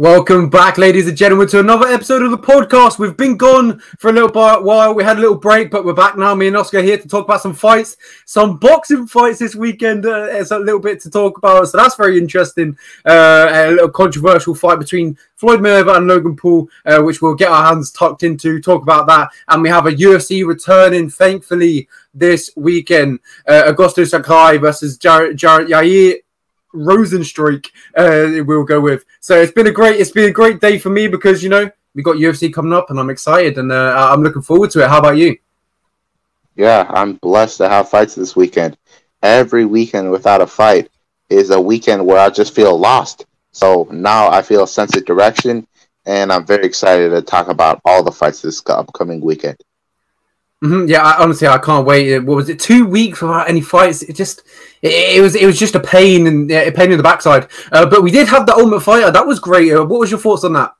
Welcome back, ladies and gentlemen, to another episode of the podcast. We've been gone for a little while. We had a little break, but we're back now. Me and Oscar here to talk about some fights, some boxing fights this weekend. Uh, it's a little bit to talk about, so that's very interesting. Uh, a little controversial fight between Floyd Mayweather and Logan Paul, uh, which we'll get our hands tucked into. Talk about that, and we have a UFC returning, thankfully, this weekend. Uh, Augusto Sakai versus Jared Jair Rozenstruik, uh, we'll go with. So it's been a great, it's been a great day for me because you know we got UFC coming up, and I'm excited and uh, I'm looking forward to it. How about you? Yeah, I'm blessed to have fights this weekend. Every weekend without a fight is a weekend where I just feel lost. So now I feel a sense of direction, and I'm very excited to talk about all the fights this upcoming weekend. Mm-hmm. Yeah, I, honestly, I can't wait. What was it? Two weeks without any fights. It just, it, it was, it was just a pain and a pain in the backside. Uh, but we did have the Ultimate Fighter. That was great. Uh, what was your thoughts on that?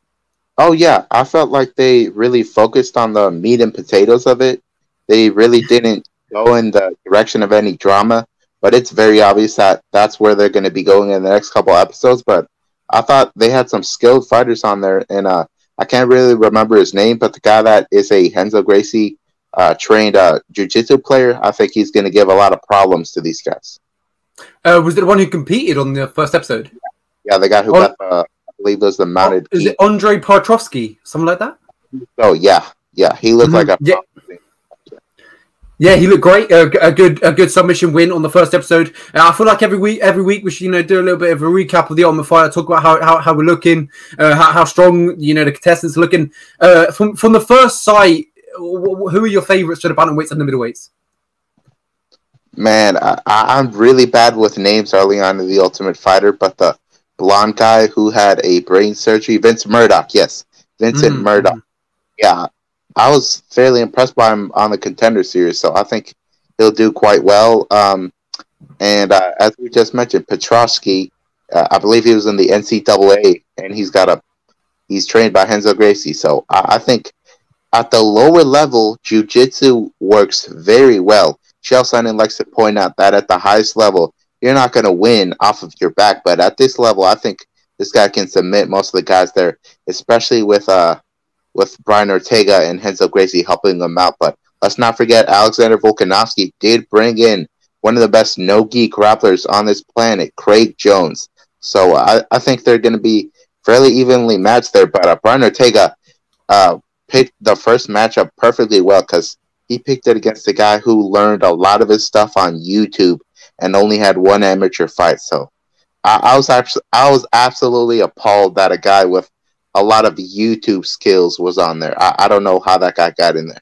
Oh yeah, I felt like they really focused on the meat and potatoes of it. They really didn't go in the direction of any drama. But it's very obvious that that's where they're going to be going in the next couple episodes. But I thought they had some skilled fighters on there, and uh, I can't really remember his name, but the guy that is a Henzo Gracie uh, trained uh, jiu-jitsu player, I think he's going to give a lot of problems to these guys. Uh, was it the one who competed on the first episode? Yeah, the guy who got, uh, I believe, was the mounted. Oh, is it Andre Petroski, something like that? Oh yeah, yeah, he looked mm-hmm. like a. Yeah. Yeah, he looked great. Uh, a good, a good submission win on the first episode. Uh, I feel like every week, every week we should, you know, do a little bit of a recap of the on the Fighter, talk about how, how, how we're looking, uh, how, how strong, you know, the contestants are looking. Uh, from from the first sight, who are your favorites for the bantamweights and the middleweights? Man, I, I'm really bad with names early on in the Ultimate Fighter, but the blonde guy who had a brain surgery, Vince Murdock, yes, Vincent mm-hmm. Murdock. Yeah, I was fairly impressed by him on the Contender Series, so I think he'll do quite well. Um, and uh, as we just mentioned, Petroski, uh, I believe he was in the NCAA, and he's got a he's trained by Henzo Gracie, so I, I think at the lower level, jujitsu works very well. Chael Sonnen likes to point out that at the highest level, you're not going to win off of your back. But at this level, I think this guy can submit most of the guys there, especially with uh with Brian Ortega and Renzo Gracie helping them out. But let's not forget Alexander Volkanovski did bring in one of the best no gi grapplers on this planet, Craig Jones. So uh, I, I think they're going to be fairly evenly matched there. But uh, Brian Ortega, uh, picked the first matchup perfectly well because he picked it against a guy who learned a lot of his stuff on YouTube and only had one amateur fight. So I, I was actually I was absolutely appalled that a guy with a lot of YouTube skills was on there. I, I don't know how that guy got in there.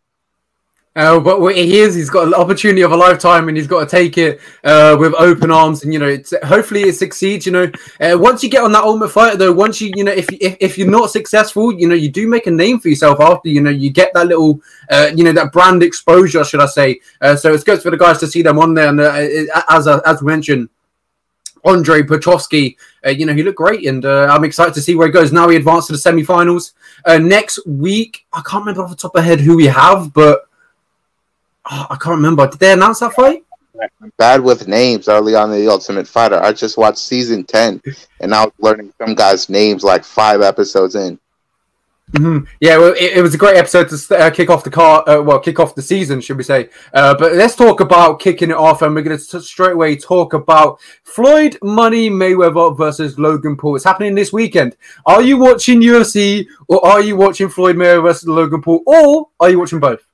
Uh, but what he is, he's got an opportunity of a lifetime, and he's got to take it uh, with open arms. And you know, hopefully it succeeds. You know, uh, once you get on that Ultimate Fighter, though, once you, you know, if, if if you're not successful, you know, you do make a name for yourself after. You know, you get that little, uh, you know, that brand exposure, should I say? Uh, so it's good for the guys to see them on there. And uh, as as mentioned, Andre Petroski, uh, you know, he looked great, and uh, I'm excited to see where he goes. Now he advanced to the semi-finals uh, next week. I can't remember off the top of my head who we have, but oh, I can't remember. Did they announce that fight? I'm bad with names early on in the Ultimate Fighter. I just watched season ten, and I was learning some guys' names like five episodes in. Mm-hmm. Yeah, well, it, it, was a great episode to uh, kick off the car. Uh, well, kick off the season, should we say? Uh, but let's talk about kicking it off, and we're going to straight away talk about Floyd Money Mayweather versus Logan Paul. It's happening this weekend. Are you watching UFC, or are you watching Floyd Mayweather versus Logan Paul, or are you watching both?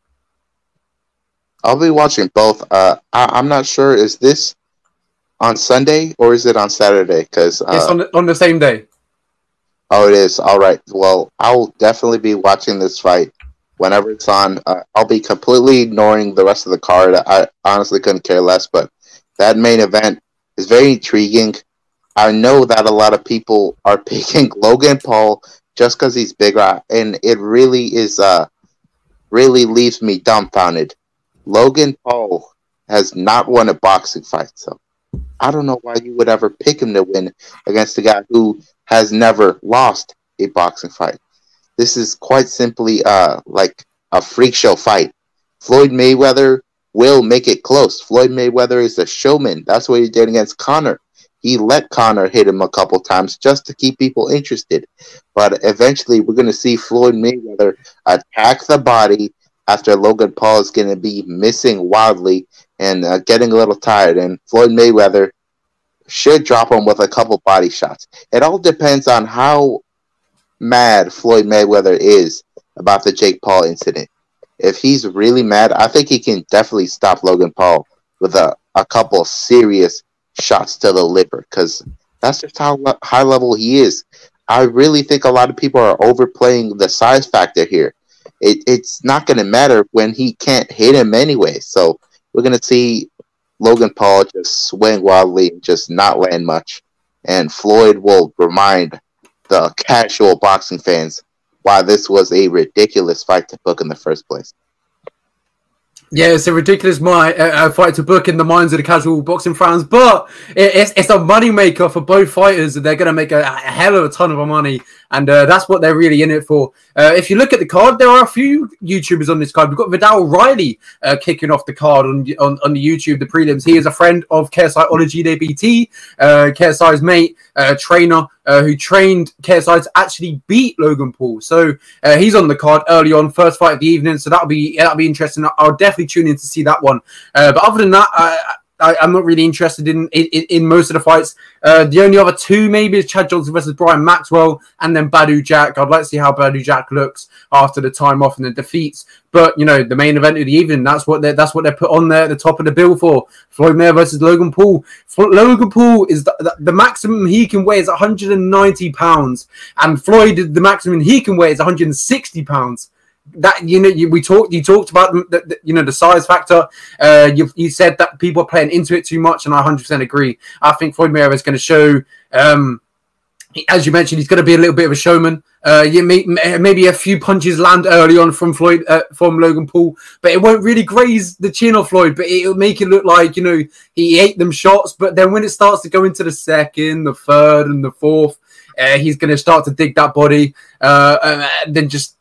I'll be watching both. Uh, I, am not sure. Is this on Sunday or is it on Saturday? Because uh, it's on the, on the same day. Oh, it is. All right. Well, I will definitely be watching this fight whenever it's on. Uh, I'll be completely ignoring the rest of the card. I honestly couldn't care less. But that main event is very intriguing. I know that a lot of people are picking Logan Paul just because he's bigger, and it really is. Uh, really leaves me dumbfounded Logan Paul has not won a boxing fight, so I don't know why you would ever pick him to win against a guy who has never lost a boxing fight. This is quite simply uh like a freak show fight. Floyd Mayweather will make it close. Floyd Mayweather is a showman. That's what he did against Conor. he let Conor hit him a couple times just to keep people interested. But eventually, we're going to see Floyd Mayweather attack the body after Logan Paul is going to be missing wildly and uh, getting a little tired. And Floyd Mayweather should drop him with a couple body shots. It all depends on how mad Floyd Mayweather is about the Jake Paul incident. If he's really mad, I think he can definitely stop Logan Paul with a, a couple serious shots to the liver because that's just how high level he is. I really think a lot of people are overplaying the size factor here. It, it's not going to matter when he can't hit him anyway. So we're going to see Logan Paul just swing wildly and just not land much. And Floyd will remind the casual boxing fans why this was a ridiculous fight to book in the first place. Yeah, it's a ridiculous my, uh, fight to book in the minds of the casual boxing fans, but it, it's, it's a money maker for both fighters. And they're going to make a, a, hell of a ton of money, and uh, that's what they're really in it for. Uh, if you look at the card, there are a few YouTubers on this card. We've got Viddal Riley uh, kicking off the card on, on, on the YouTube, the prelims. He is a friend of KSI DBT, uh, KSI's mate, uh, trainer, uh, who trained KSI to actually beat Logan Paul. So uh, he's on the card early on, first fight of the evening. So that'll be that'll be interesting. I'll definitely tune in to see that one. Uh, but other than that, I, I, am not really interested in in, in most of the fights. Uh, the only other two maybe is Chad Johnson versus Brian Maxwell, and then Badou Jack. I'd like to see how Badou Jack looks after the time off and the defeats. But you know, the main event of the evening, that's what they that's what they put on there at the top of the bill for Floyd Mayweather versus Logan Paul. Logan Paul is the, the, the maximum he can weigh is 190 pounds, and Floyd the maximum he can weigh is 160 pounds that you know you, we talked you talked about the, the, you know the size factor. Uh you, you said that people are playing into it too much and i 100% agree. I think floyd mayweather is going to show um as you mentioned he's going to be a little bit of a showman. Uh you may, maybe a few punches land early on from floyd uh, from logan paul but it won't really graze the chin of floyd but it'll make it look like you know he ate them shots. But then when it starts to go into the second the third and the fourth uh, he's going to start to dig that body. Uh, and then just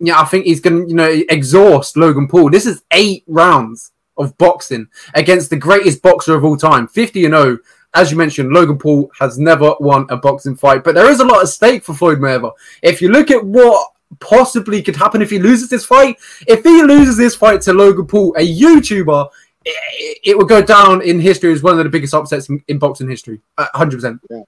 yeah, I think he's going to, you know, exhaust Logan Paul. This is eight rounds of boxing against the greatest boxer of all time, 50 and 0. As you mentioned, Logan Paul has never won a boxing fight, but there is a lot at stake for Floyd Mayweather. If you look at what possibly could happen if he loses this fight, if he loses this fight to Logan Paul, a YouTuber, it, it would go down in history as one of the biggest upsets in, in boxing history, 100%. Yeah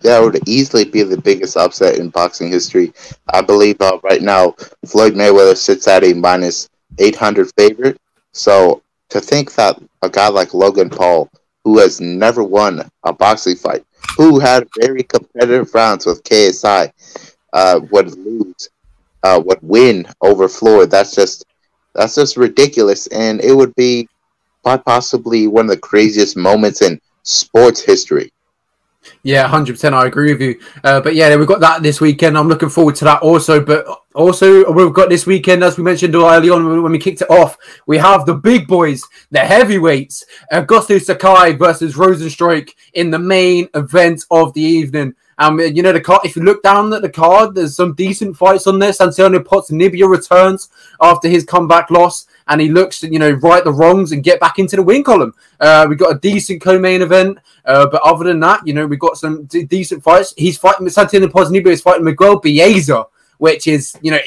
that would easily be the biggest upset in boxing history. I believe uh, right now Floyd Mayweather sits at a minus 800 favorite. So to think that a guy like Logan Paul, who has never won a boxing fight, who had very competitive rounds with KSI, uh, would lose, uh, would win over Floyd. That's just that's just ridiculous, and it would be quite possibly one of the craziest moments in sports history. Yeah, hundred percent. I agree with you. Uh, but yeah, we've got that this weekend. I'm looking forward to that also. But also, we've got this weekend, as we mentioned early on when we kicked it off, we have the big boys, the heavyweights, Augusto Sakai versus Rozenstruik in the main event of the evening. Um, you know the card. If you look down at the card, there's some decent fights on there. Santiago Nibia returns after his comeback loss, and he looks to you know right the wrongs and get back into the win column. Uh, we got a decent co-main event, uh, but other than that, you know we got some d- decent fights. He's fighting Santiago Ponzinibbio is fighting Miguel Baeza, which is you know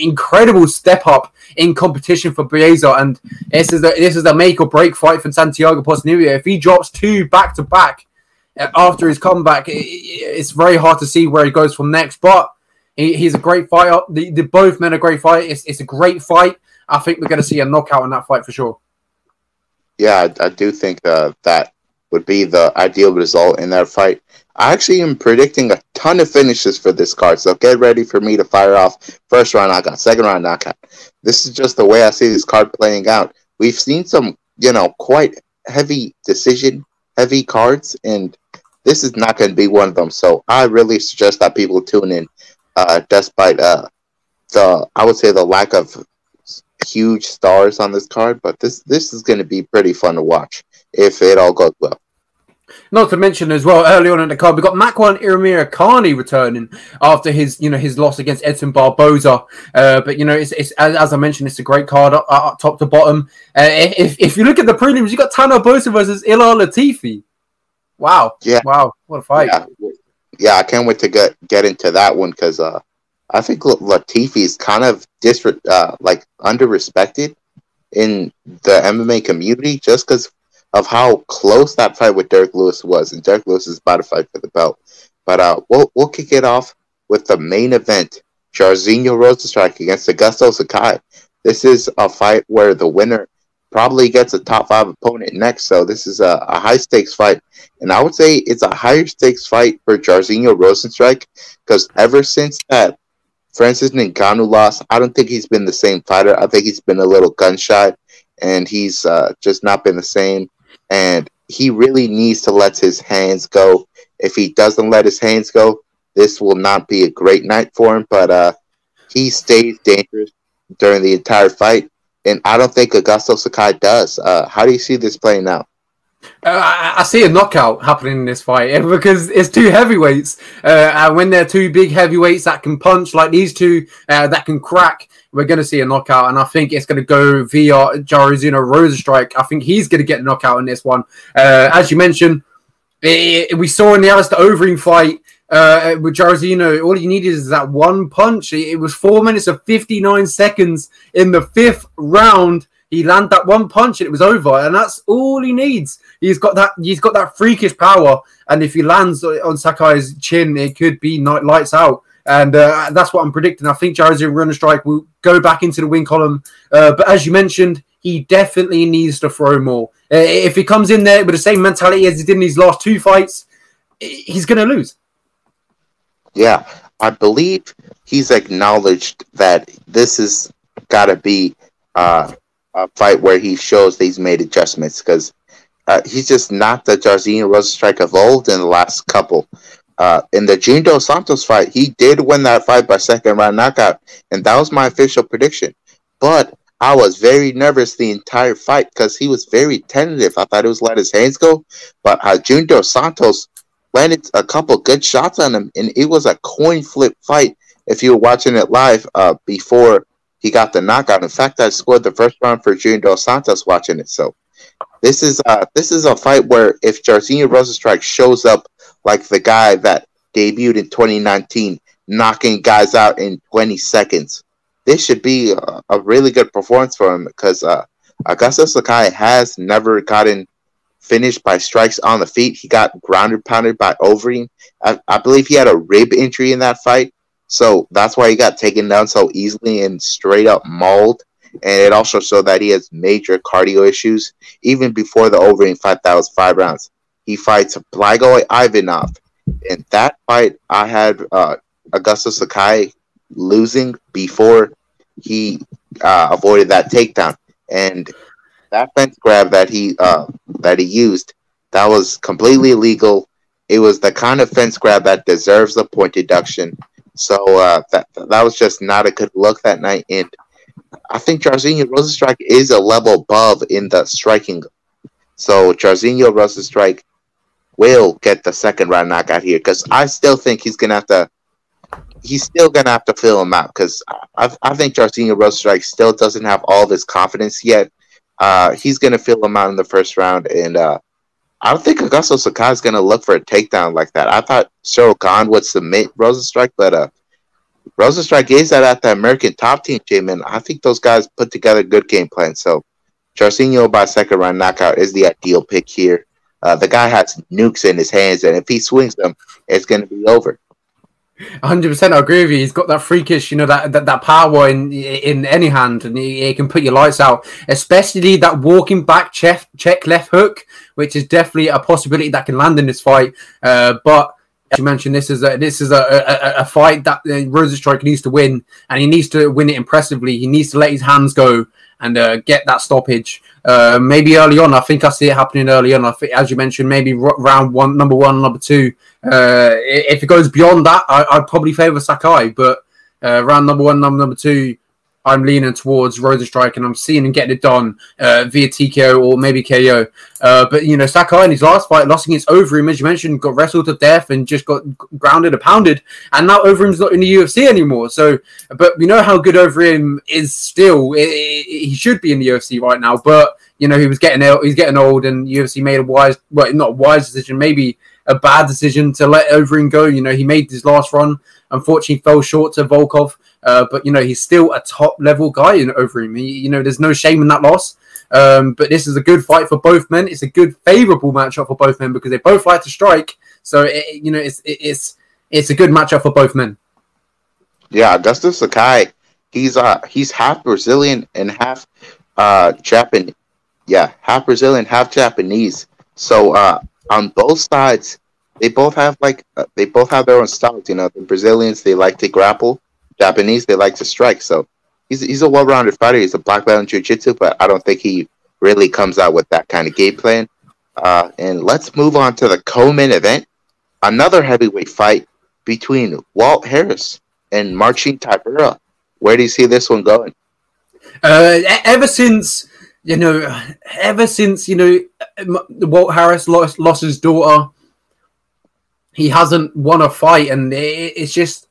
incredible step up in competition for Baeza, and this is the, this is a make or break fight for Santiago Ponzinibbio. If he drops two back to back after his comeback, it's very hard to see where he goes from next. But he, he's a great fighter. The, the both men are great fight. It's, it's a great fight. I think we're going to see a knockout in that fight for sure. Yeah, I, I do think uh, that would be the ideal result in that fight. I actually am predicting a ton of finishes for this card, so get ready for me to fire off first round knockout, second round knockout. This is just the way I see this card playing out. We've seen some, you know, quite heavy decision, heavy cards, and this is not going to be one of them. So I really suggest that people tune in, uh, despite uh, the I would say the lack of huge stars on this card. But this this is going to be pretty fun to watch if it all goes well. Not to mention as well, early on in the card, we got Makwan Amirkhani returning after his, you know, his loss against Edson Barboza. Uh, but you know, it's, it's as, as, I mentioned, it's a great card up, up top to bottom. Uh, if, if you look at the prelims, you got Tanner Boser versus Ilir Latifi. Wow. Yeah. Wow. What a fight. Yeah, yeah, I can't wait to get get into that one because uh, I think Latifi is kind of disre- uh, like under respected in the MMA community just because of how close that fight with Derrick Lewis was, and Derrick Lewis is about to fight for the belt. But uh, we'll we'll kick it off with the main event: Jairzinho Rozenstruik against Augusto Sakai. This is a fight where the winner probably gets a top five opponent next. So this is a, a high stakes fight, and I would say it's a higher stakes fight for Jairzinho Rozenstruik because ever since that Francis Ngannou lost, I don't think he's been the same fighter. I think he's been a little gunshot, and he's uh, just not been the same. And he really needs to let his hands go. If he doesn't let his hands go, this will not be a great night for him. But uh, he stays dangerous during the entire fight, and I don't think Augusto Sakai does. Uh, how do you see this playing out? Uh, I see a knockout happening in this fight because it's two heavyweights, uh, and when they're two big heavyweights that can punch like these two, uh, that can crack, we're going to see a knockout, and I think it's going to go via Jairzinho Strike. I think he's going to get a knockout in this one. Uh, as you mentioned, it, it, we saw in the Alistair Overeem fight uh, with Jairzinho, all he needed is that one punch. It was four minutes of 59 seconds in the fifth round. He landed that one punch and it was over, and that's all he needs. He's got that. He's got that freakish power, and if he lands on Sakai's chin, it could be night lights out. And uh, that's what I'm predicting. I think Jairzinho Rozenstruik will go back into the win column. Uh, but as you mentioned, he definitely needs to throw more. Uh, if he comes in there with the same mentality as he did in these last two fights, he's going to lose. Yeah, I believe he's acknowledged that this has got to be uh, a fight where he shows that he's made adjustments because uh, he's just not the Jairzinho strike of old in the last couple. Uh, in the Junior Dos Santos fight, he did win that fight by second round knockout, and that was my official prediction. But I was very nervous the entire fight because he was very tentative. I thought he was let his hands go, but uh, Dos Santos landed a couple good shots on him, and it was a coin flip fight. If you were watching it live uh, before he got the knockout, in fact, I scored the first round for Junior Dos Santos watching it. So this is uh, this is a fight where if Jairzinho Rozenstruik shows up like the guy that debuted in 2019, knocking guys out in 20 seconds, this should be a, a really good performance for him because uh, Sakai has never gotten finished by strikes on the feet. He got grounded pounded by Overeem. I, I, believe he had a rib injury in that fight. So that's why he got taken down so easily and straight up mauled. And it also showed that he has major cardio issues. Even before the Overeem fight, that was five rounds. He fights Blagoy Ivanov. In that fight, I had uh, Augusto Sakai losing before he uh, avoided that takedown. And that fence grab that he uh, that he used that was completely illegal. It was the kind of fence grab that deserves a point deduction. So uh, that that was just not a good look that night. And I think Jairzinho Rozenstruik is a level above in the striking. So Jairzinho Rozenstruik will get the second round knockout here because I still think he's gonna have to. He's still gonna have to fill him out because I, I think Jairzinho Rozenstruik still doesn't have all this confidence yet uh, he's to fill him out in the first round. And uh, I don't think Augusto Sakai is to look for a takedown like that. I thought Ciryl Gane would submit Rozenstruik, but uh, Rozenstruik is at the American top team, gym, I think those guys put together a good game plan. So Jairzinho by second round knockout is the ideal pick here. Uh, the guy has nukes in his hands, and if he swings them, it's going to be over. 100% I agree with you. He's got that freakish, you know, that that, that power in in any hand, and he, he, can put your lights out. Especially that walking back check, check left hook, which is definitely a possibility that can land in this fight. Uh, but you mentioned, this is a this is a, a, a fight that uh, Rozenstruik needs to win, and he needs to win it impressively. He needs to let his hands go and uh, get that stoppage. Uh, maybe early on, I think I see it happening early on. I think, as you mentioned, maybe round one, number one, number two. Uh, if it goes beyond that, I, would probably favour Sakai. But uh, round number one, number number two, I'm leaning towards Rozenstruik and I'm seeing him getting it done uh, via TKO or maybe KO. Uh, but you know, Sakai in his last fight lost against Overeem, as you mentioned, got wrestled to death and just got grounded and pounded. And now Overeem's not in the UFC anymore. So, but we know how good Overeem is still. he should be in the UFC right now, but you know, he was getting ill, he's getting old, and UFC made a wise, well, not a wise decision, maybe a bad decision to let Overeem go. You know, he made his last run, unfortunately fell short to Volkov, uh, but you know, he's still a top level guy in Overeem. He, you know, there's no shame in that loss. Um, but this is a good fight for both men. It's a good, favorable matchup for both men because they both like to strike. So it, you know, it's it, it's it's a good matchup for both men. Yeah, Augusto Sakai, he's uh he's half Brazilian and half uh Japanese yeah, half Brazilian, half Japanese. So uh, on both sides, they both have like uh, they both have their own styles. You know, the Brazilians they like to grapple, Japanese they like to strike. So he's he's a well-rounded fighter. He's a black belt in jiu-jitsu, but I don't think he really comes out with that kind of game plan. Uh, and let's move on to the co-main event. Another heavyweight fight between Walt Harris and Marcin Tybura. Where do you see this one going? Uh, ever since you know, ever since you know Walt Harris lost lost his daughter, he hasn't won a fight, and it, it's just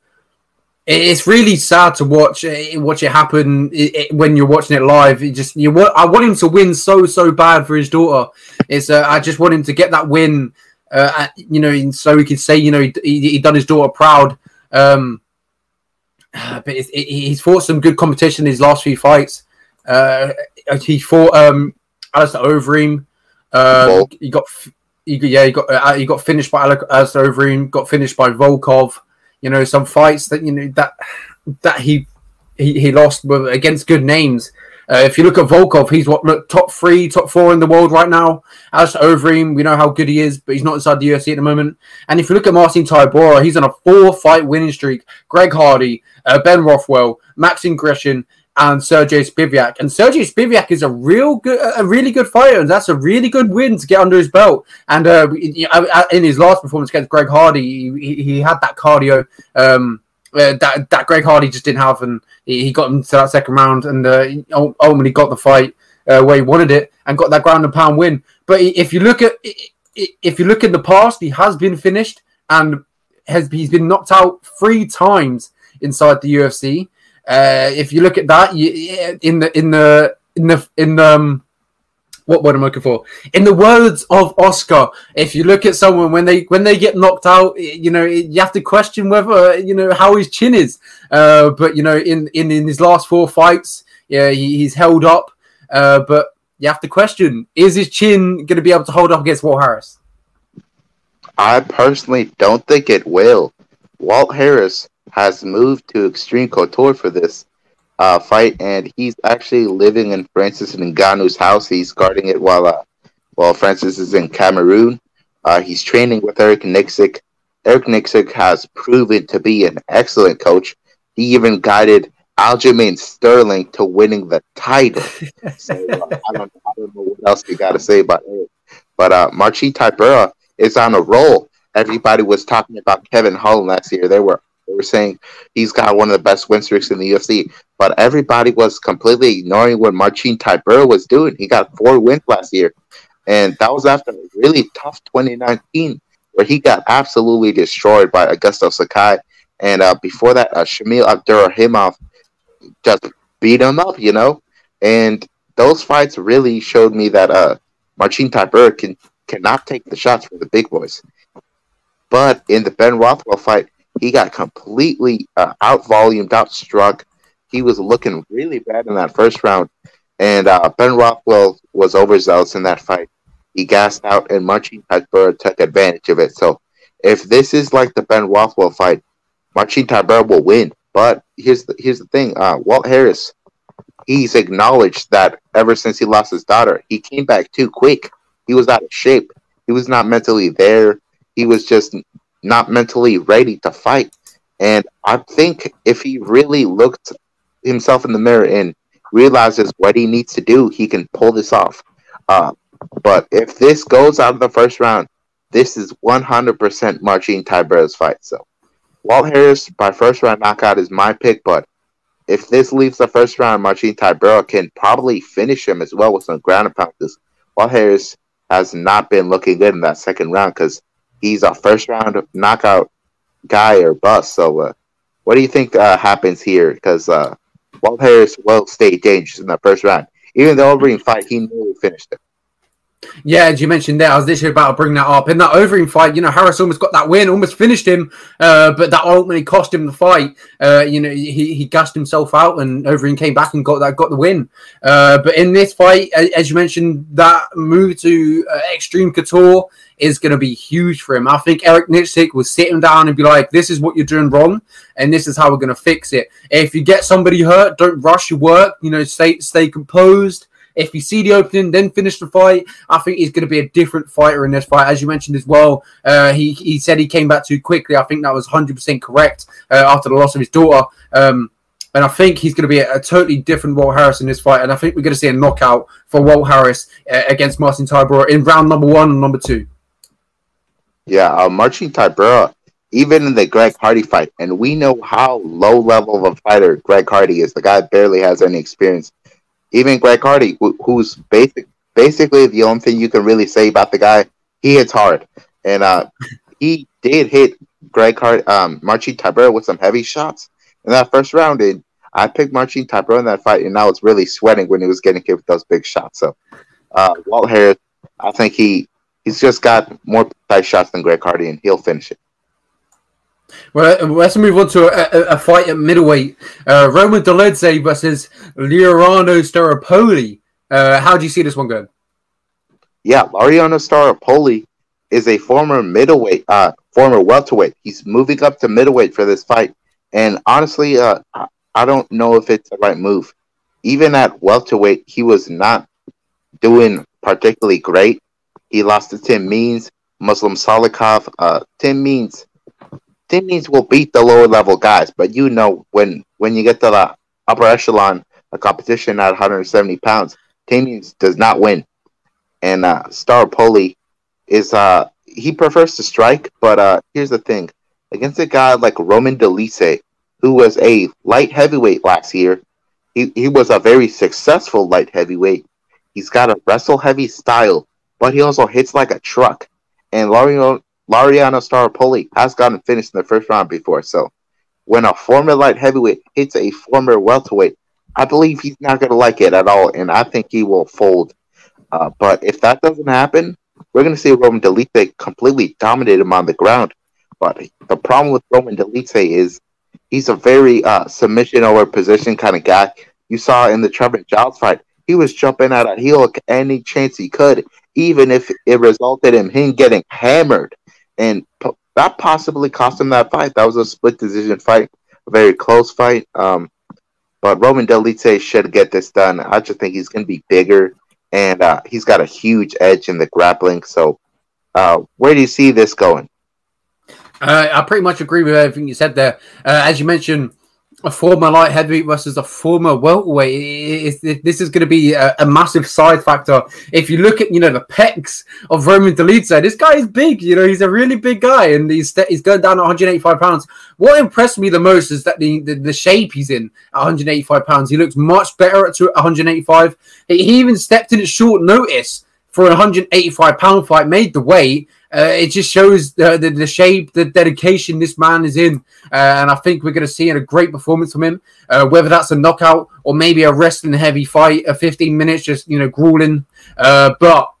it's really sad to watch watch it happen it, it, when you're watching it live. It just you want I want him to win so so bad for his daughter. It's uh, I just want him to get that win, uh, you know, so he can say you know he, he, done his daughter proud. Um, but he's fought some good competition in his last few fights. Uh, he fought um, Alistair Overeem. Uh, he got he, yeah he got uh, he got finished by Alistair Overeem. Got finished by Volkov. You know some fights that you know that that he he, he lost against good names. Uh, if you look at Volkov, he's what look top three, top four in the world right now. As to Overeem, we know how good he is, but he's not inside the UFC at the moment. And if you look at Martin Tybura, he's on a four-fight winning streak. Greg Hardy, uh, Ben Rothwell, Maxim Grishin, and Sergey Spivak. And Sergey Spivak is a real good, a really good fighter, and that's a really good win to get under his belt. And uh, in his last performance against Greg Hardy, he, he had that cardio um, uh, that that Greg Hardy just didn't have, and he, got him to that second round, and uh, ultimately got the fight uh, where he wanted it, and got that ground and pound win. But if you look at if you look in the past, he has been finished and has he's been knocked out three times inside the UFC. Uh, if you look at that, you, in the in the in the in the um, what word am I looking for? In the words of Oscar, if you look at someone when they when they get knocked out, you know you have to question whether you know how his chin is. Uh, but you know, in in in his last four fights, yeah, he, he's held up. Uh, but you have to question: is his chin going to be able to hold up against Walt Harris? I personally don't think it will. Walt Harris has moved to Extreme Couture for this uh, fight, and he's actually living in Francis Ngannou's house. He's guarding it while uh, while Francis is in Cameroon. Uh, he's training with Eric Nicksick. Eric Nicksick has proven to be an excellent coach. He even guided Aljamain Sterling to winning the title. so uh, I, don't, I, don't, know what else you got to say about it. But uh, Marcin Tybura is on a roll. Everybody was talking about Kevin Holland last year. They were they were saying he's got one of the best win streaks in the UFC, but everybody was completely ignoring what Marcin Tybura was doing. He got four wins last year, and that was after a really tough 2019 where he got absolutely destroyed by Augusto Sakai. And uh, before that, uh, Shamil Abdurakhimov just beat him up, you know. And those fights really showed me that uh, Marcin can cannot take the shots from the big boys. But in the Ben Rothwell fight, he got completely uh, out volumed, outstruck. He was looking really bad in that first round. And uh, Ben Rothwell was overzealous in that fight. He gassed out, and Marcin Tybura took advantage of it. So, if this is like the Ben Rothwell fight, Marcin Tybura will win. But here's the here's the thing: uh, Walt Harris, he's acknowledged that ever since he lost his daughter, he came back too quick. He was out of shape. He was not mentally there. He was just not mentally ready to fight. And I think if he really looked himself in the mirror and realizes what he needs to do, he can pull this off. Uh, but if this goes out of the first round, this is 100% Marcin Tybura's fight. So Walt Harris by first round knockout is my pick, but if this leaves the first round, Marcin Tybura can probably finish him as well with some ground and pound. Because Walt Harris has not been looking good in that second round because he's a first round knockout guy or bust. So, uh, what do you think uh, happens here? Because uh, Walt Harris will stay dangerous in the first round. Even the Overeem fight, he nearly finished it. Yeah, as you mentioned there, I was literally about to bring that up. In that Overeem fight, you know, Harris almost got that win, almost finished him, uh, but that ultimately cost him the fight. Uh, you know, he, he gassed himself out, and Overeem came back and got that got the win. Uh, but in this fight, as you mentioned, that move to uh, Extreme Couture is going to be huge for him. I think Eric Nicksick will sit him down and be like, "This is what you're doing wrong, and this is how we're going to fix it." If you get somebody hurt, don't rush your work. You know, stay stay composed if you see the opening, then finish the fight, I think he's going to be a different fighter in this fight. As you mentioned as well, uh, he, he said he came back too quickly. I think that was 100% correct uh, after the loss of his daughter. Um, and I think he's going to be a, a, totally different Walt Harris in this fight. And I think we're going to see a knockout for Walt Harris uh, against Martin Tybura in round number one and number two. Yeah, uh, Marcin Tybura, even in the Greg Hardy fight, and we know how low level of a fighter Greg Hardy is. The guy barely has any experience even Greg Hardy, who's basic, basically the only thing you can really say about the guy, he hits hard, and uh, he did hit Greg Hardy, um, Marcin Tybura with some heavy shots in that first round. And I picked Marcin Tybura in that fight, and I was really sweating when he was getting hit with those big shots. So uh, Walt Harris, I think he he's just got more precise shots than Greg Hardy, and he'll finish it. Well, let's move on to a, a fight at middleweight. Uh, Roman Dolidze versus Laureano Staropoli. Uh, how do you see this one going? Yeah, Laureano Staropoli is a former middleweight, uh, former welterweight. He's moving up to middleweight for this fight. And honestly, uh, I don't know if it's the right move. Even at welterweight, he was not doing particularly great. He lost to Tim Means, Muslim Salikhov. Uh, Tim Means Means will beat the lower level guys, but you know when when you get to the upper echelon of competition at 170 pounds, Tim does not win. And uh, Staropoli is uh he prefers to strike, but uh here's the thing: against a guy like Roman Dolidze, who was a light heavyweight last year, he, he was a very successful light heavyweight. He's got a wrestle heavy style, but he also hits like a truck. And Laureano Laureano Staropoli has gotten finished in the first round before. So when a former light heavyweight hits a former welterweight, I believe he's not going to like it at all, and I think he will fold. Uh, but if that doesn't happen, we're going to see Roman Dolidze completely dominate him on the ground. But the problem with Roman Dolidze is he's a very uh, submission over position kind of guy. You saw in the Trevin Giles fight, he was jumping out a heel any chance he could, even if it resulted in him getting hammered and po- that possibly cost him that fight. That was a split decision fight, a very close fight. Um, but Roman Dolidze should get this done. I just think he's going to be bigger, and uh, he's got a huge edge in the grappling. So, uh, where do you see this going? Uh, I pretty much agree with everything you said there. Uh, as you mentioned, a former light heavyweight versus a former welterweight. this is going to be a, a, massive side factor. If you look at you know the pecs of Roman Dolidze, this guy is big. You know he's a really big guy, and he's he's going down at 185 pounds. What impressed me the most is that the, the, the shape he's in at 185 pounds. He looks much better at 185. He even stepped in at short notice for a 185 pound fight, made the weight. Uh, it just shows the, the, the, shape, the dedication this man is in. Uh, and I think we're going to see a great performance from him, uh, whether that's a knockout or maybe a wrestling heavy fight, a 15 minutes, just, you know, grueling. Uh, but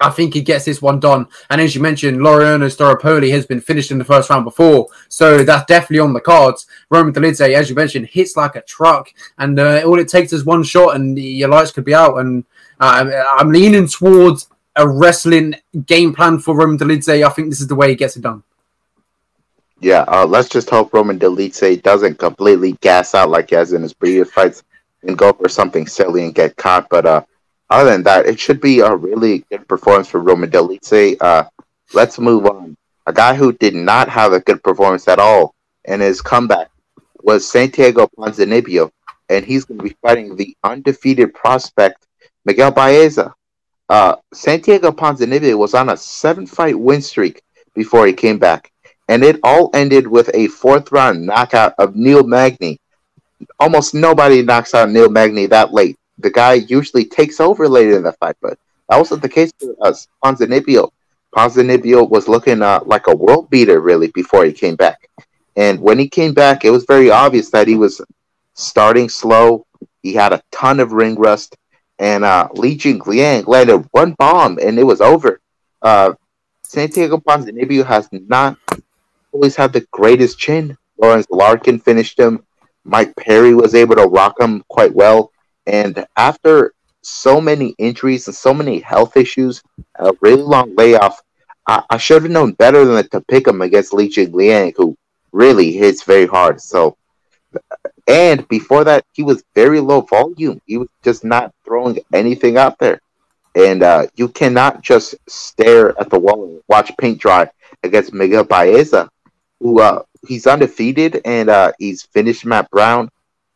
I think he gets this one done. And as you mentioned, Laureano Staropoli has been finished in the first round before. So that's definitely on the cards. Roman Dolidze, as you mentioned, hits like a truck. And uh, all it takes is one shot and your lights could be out. And uh, I'm leaning towards a wrestling game plan for Roman Dolidze. I think this is the way he gets it done. Yeah, uh, let's just hope Roman Dolidze doesn't completely gas out like he has in his previous fights and go for something silly and get caught. But uh, other than that, it should be a really good performance for Roman Dolidze. Uh, let's move on. A guy who did not have a good performance at all in his comeback was Santiago Ponzinibbio, and he's going to be fighting the undefeated prospect Miguel Baeza. Uh, Santiago Ponzinibbio was on a seven-fight win streak before he came back, and it all ended with a fourth-round knockout of Neil Magny. almost nobody knocks out Neil Magny that late. The guy usually takes over later in the fight, but that wasn't the case for us. Ponzinibbio. Ponzinibbio was looking uh, like a world beater really before he came back. And when he came back, it was very obvious that he was starting slow. He had a ton of ring rust, and uh, Li Jingliang landed one bomb, and it was over. Uh, Santiago Ponzinibbio has not always had the greatest chin. Lorenz Larkin finished him. Mike Perry was able to rock him quite well. And after so many injuries and so many health issues, a really long layoff, I, I should have known better than to pick him against Li Jingliang, who really hits very hard. So, and before that, he was very low volume. He was just not throwing anything out there. And uh, you cannot just stare at the wall and watch paint dry against Miguel Baeza, who uh, he's undefeated and uh, he's finished Matt Brown.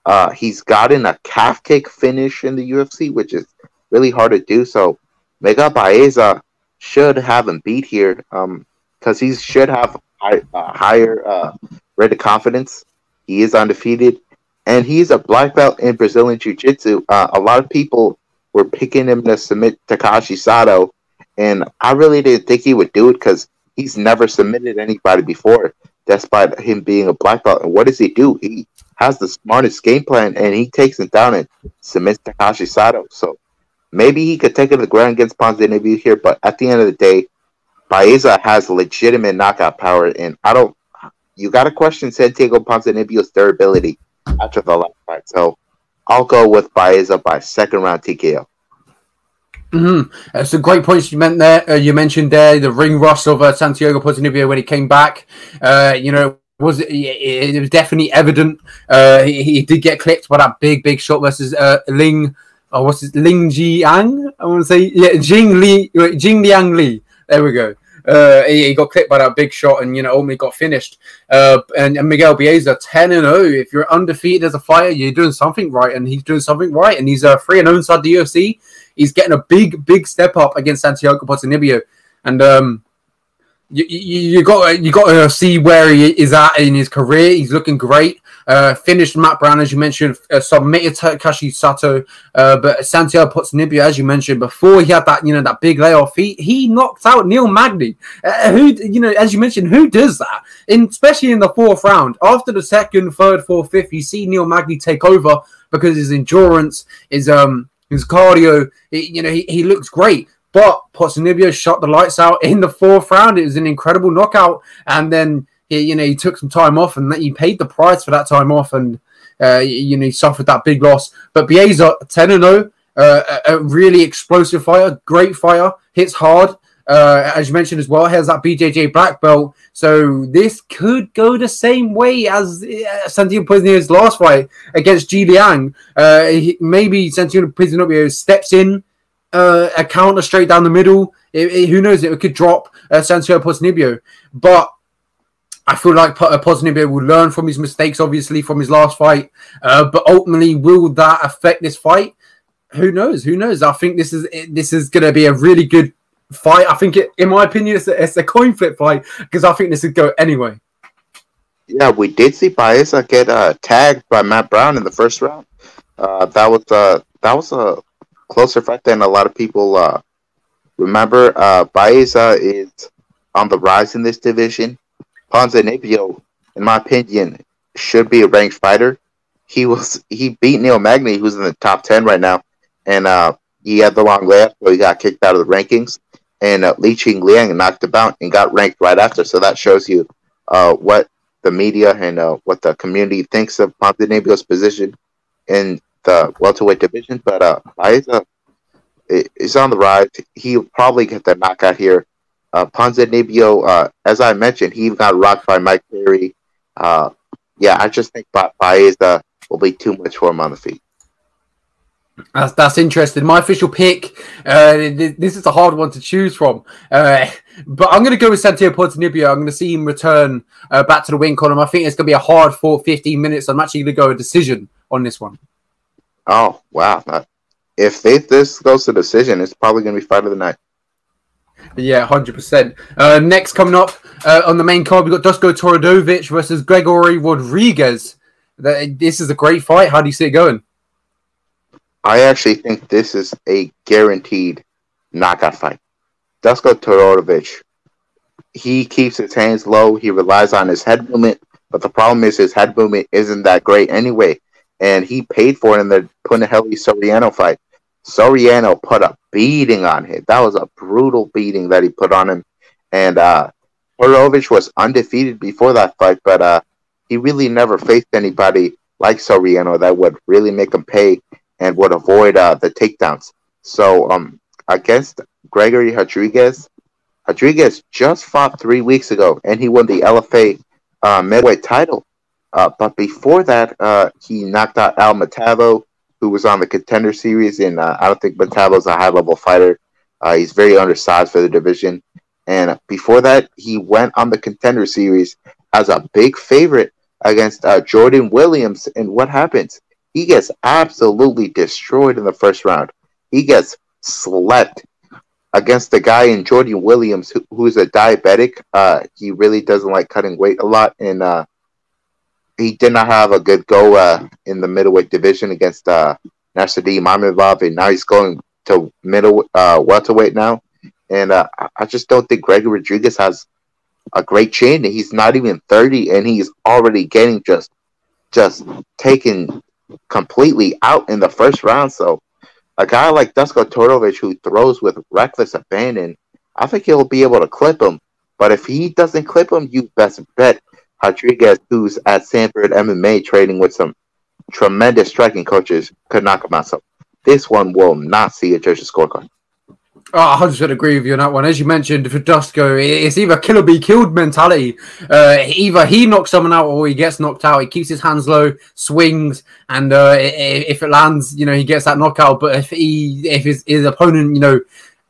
Uh, he's gotten a calf kick finish in the UFC, which is really hard to do. So Miguel Baeza should have him beat here because um, he should have high, higher uh, rate of confidence. He is undefeated, and he's a black belt in Brazilian Jiu Jitsu. Uh, a lot of people were picking him to submit Takashi Sato, and I really didn't think he would do it because he's never submitted anybody before, despite him being a black belt. And what does he do? He has the smartest game plan, and he takes him down and submits Takashi Sato. So maybe he could take it to the ground against Ponzinibbio here, but at the end of the day, Baeza has legitimate knockout power, and I don't. You got to question Santiago Ponzinibbio's durability after the last fight. So I'll go with Baeza by second round TKO. Mm-hmm. It's a great point you meant there. Uh, you mentioned there the ring rust of uh, Santiago Ponzinibbio when he came back. Uh, you know, was it, it, was definitely evident. Uh, he, he, did get clipped by that big, big shot versus uh, Ling. Oh, what's his Ling Jiang? I want to say yeah, Jing Li, Jing Liang Li. There we go. Uh, he, he, got clipped by that big shot and you know only got finished. Uh, and, and Miguel Baeza ten and zero. Oh. If you're undefeated as a fighter, you're doing something right, and he's doing something right, and he's uh, three and zero oh inside the UFC. He's getting a big, big step up against Santiago Ponzinibbio, and um, you, you, you got you got to see where he is at in his career. He's looking great. Uh, finished Matt Brown, as you mentioned, uh, submitted Takashi Sato, uh, but Santiago Ponzinibbio, as you mentioned before, he had that you know that big layoff. He he knocked out Neil Magny. Uh, who you know, as you mentioned, who does that? In especially in the fourth round, after the second, third, fourth, fifth, you see Neil Magny take over because his endurance, his um his cardio, he, you know, he, he looks great. But Ponzinibbio shot the lights out in the fourth round. It was an incredible knockout, and then he, you know, he took some time off and he paid the price for that time off and, uh, you know, he suffered that big loss. But Baeza, 10 0, uh, a, really explosive fighter, great fighter, hits hard. Uh, as you mentioned as well, has that BJJ black belt. So this could go the same way as uh, Santiago Ponzinibbio's last fight against Ji Liang. Uh, he, maybe Santiago Ponzinibbio steps in, uh, a counter straight down the middle. It, it, who knows? It could drop uh, Santiago Ponzinibbio. But I feel like uh, Ponzinibbio will learn from his mistakes, obviously, from his last fight. Uh, but ultimately, will that affect this fight? Who knows? Who knows? I think this is this is going to be a really good fight. I think, it, in my opinion, it's a, it's a coin flip fight because I think this would go anyway. Yeah, we did see Baeza get uh, tagged by Matt Brown in the first round. Uh, that was uh, that was a closer fight than a lot of people uh, remember. Uh, Baeza is on the rise in this division. Ponzinibbio, in my opinion, should be a ranked fighter. He was he beat Neil Magny, who's in the top ten right now, and uh, he had the long layup, so he got kicked out of the rankings. And uh, Li Jingliang knocked him out and got ranked right after. So that shows you uh, what the media and uh, what the community thinks of Ponzinibbio's position in the welterweight division. But uh, Baeza is on the rise. He'll probably get the knockout here uh, Ponzinibbio, uh, as I mentioned, he got rocked by Mike Perry. Uh, yeah, I just think Baeza will be too much for him on the feet. That's, that's interesting. My official pick. Uh, this is a hard one to choose from, uh, but I'm going to go with Santiago Ponzinibbio. I'm going to see him return uh, back to the win column. I think it's going to be a hard for 15 minutes. I'm actually going to go a decision on this one. Oh wow! If they, this goes to decision, it's probably going to be fight of the night. Yeah, hundred uh, percent. Next, coming up uh, on the main card, we got Dusko Todorovic versus Gregory Rodrigues. This is a great fight. How do you see it going? I actually think this is a guaranteed knockout fight. Dusko Todorovic, he keeps his hands low. He relies on his head movement, but the problem is his head movement isn't that great anyway. And he paid for it in the Punahele Soriano fight. Soriano put a beating on him. That was a brutal beating that he put on him. And uh Todorovic was undefeated before that fight, but uh he really never faced anybody like Soriano that would really make him pay and would avoid uh, the takedowns. So um, against Gregory Rodrigues, Rodrigues just fought three weeks ago, and he won the LFA uh, middleweight title. Uh, but before that, uh, he knocked out Al Matavao, who was on the contender series. And uh, I don't think Matavao's a high level fighter. Uh, he's very undersized for the division. And before that, he went on the contender series as a big favorite against uh, Jordan Williams. And what happens? He gets absolutely destroyed in the first round. He gets slept against the guy in Jordan Williams, who, who's a diabetic. Uh, he really doesn't like cutting weight a lot, and uh, he did not have a good go uh, in the middleweight division against uh, Nassourdine Imavov, and now he's going to middle uh, welterweight now. And uh, I just don't think Gregory Rodrigues has a great chin. He's not even thirty, and he's already getting just just taken completely out in the first round. So a guy like Dusko Todorovic who throws with reckless abandon, I think he'll be able to clip him. But if he doesn't clip him, you best bet Rodrigues, who's at Sanford MMA training with some tremendous striking coaches, could knock him out. So this one will not see a judge's scorecard. Oh, I 100% agree with you on that one. As you mentioned, for Dusko, it's either kill or be killed mentality. Uh, either he knocks someone out or he gets knocked out. He keeps his hands low, swings, and uh, if it lands, you know, he gets that knockout. But if he, if his, his opponent, you know,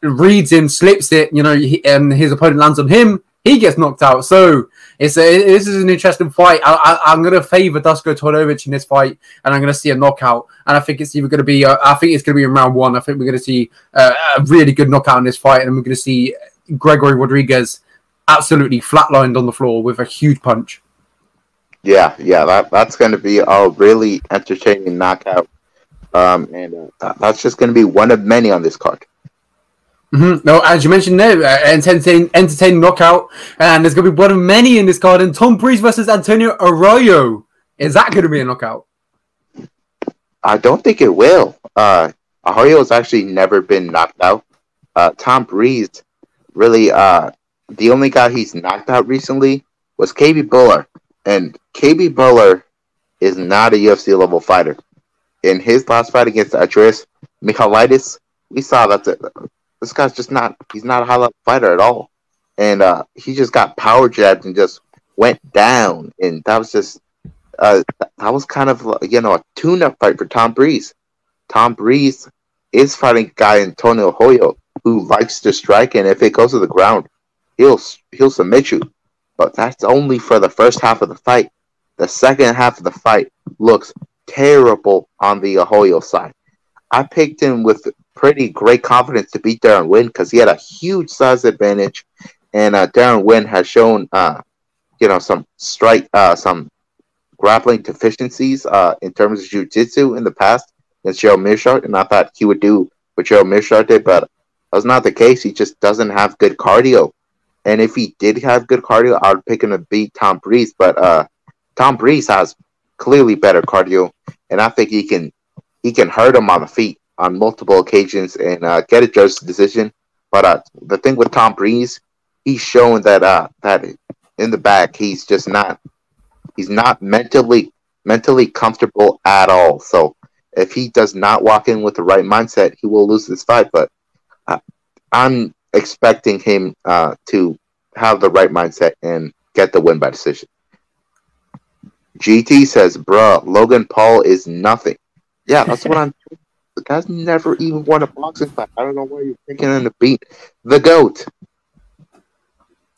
reads him, slips it, you know, he, and his opponent lands on him, he gets knocked out. So it's a, this is an interesting fight. I, am going to favor Dusko Todorovic in this fight, and I'm going to see a knockout. And I think it's either going to be, uh, I think it's going to be in round one. I think we're going to see uh, a really good knockout in this fight, and we're going to see Gregory Rodrigues absolutely flatlined on the floor with a huge punch. Yeah, yeah, that, that's going to be a really entertaining knockout. Um, and uh, that's just going to be one of many on this card. Mm-hmm. No, as you mentioned there, uh, entertaining, entertaining knockout, and there's going to be one of many in this card. And Tom Breese versus Antonio Arroyo. Is that going to be a knockout? I don't think it will. Uh, Arroyo's actually never been knocked out. Uh, Tom Breese, really, uh, the only guy he's knocked out recently was KB Bhullar, and KB Bhullar is not a UFC level fighter. In his last fight against Andreas Michailidis, we saw that the, this guy's just not he's not a high level fighter at all. And uh, he just got power jabbed and just went down. And that was just uh, that was kind of you know a tune up fight for Tom Breese. Tom Breese is fighting guy Antonio Arroyo who likes to strike, and if it goes to the ground, he'll he'll submit you. But that's only for the first half of the fight. The second half of the fight looks terrible on the Arroyo side. I picked him with pretty great confidence to beat Deron Winn because he had a huge size advantage, and uh, Deron Winn has shown, uh, you know, some strike, uh, some grappling deficiencies uh, in terms of jiu-jitsu in the past against Gerald Meerschaert, and I thought he would do what Gerald Meerschaert did, but that's not the case. He just doesn't have good cardio, and if he did have good cardio, I would pick him to beat Tom Breese, but uh, Tom Breese has clearly better cardio, and I think he can he can hurt him on the feet on multiple occasions and uh, get a judge's decision. But uh, the thing with Tom Breese, he's shown that uh, that in the back he's just not he's not mentally mentally comfortable at all. So if he does not walk in with the right mindset, he will lose this fight. But uh, I'm expecting him uh, to have the right mindset and get the win by decision. GT says, "Bruh, Logan Paul is nothing." Yeah, that's what I'm. The guy's never even won a boxing fight. I don't know why you're thinking him to beat the goat.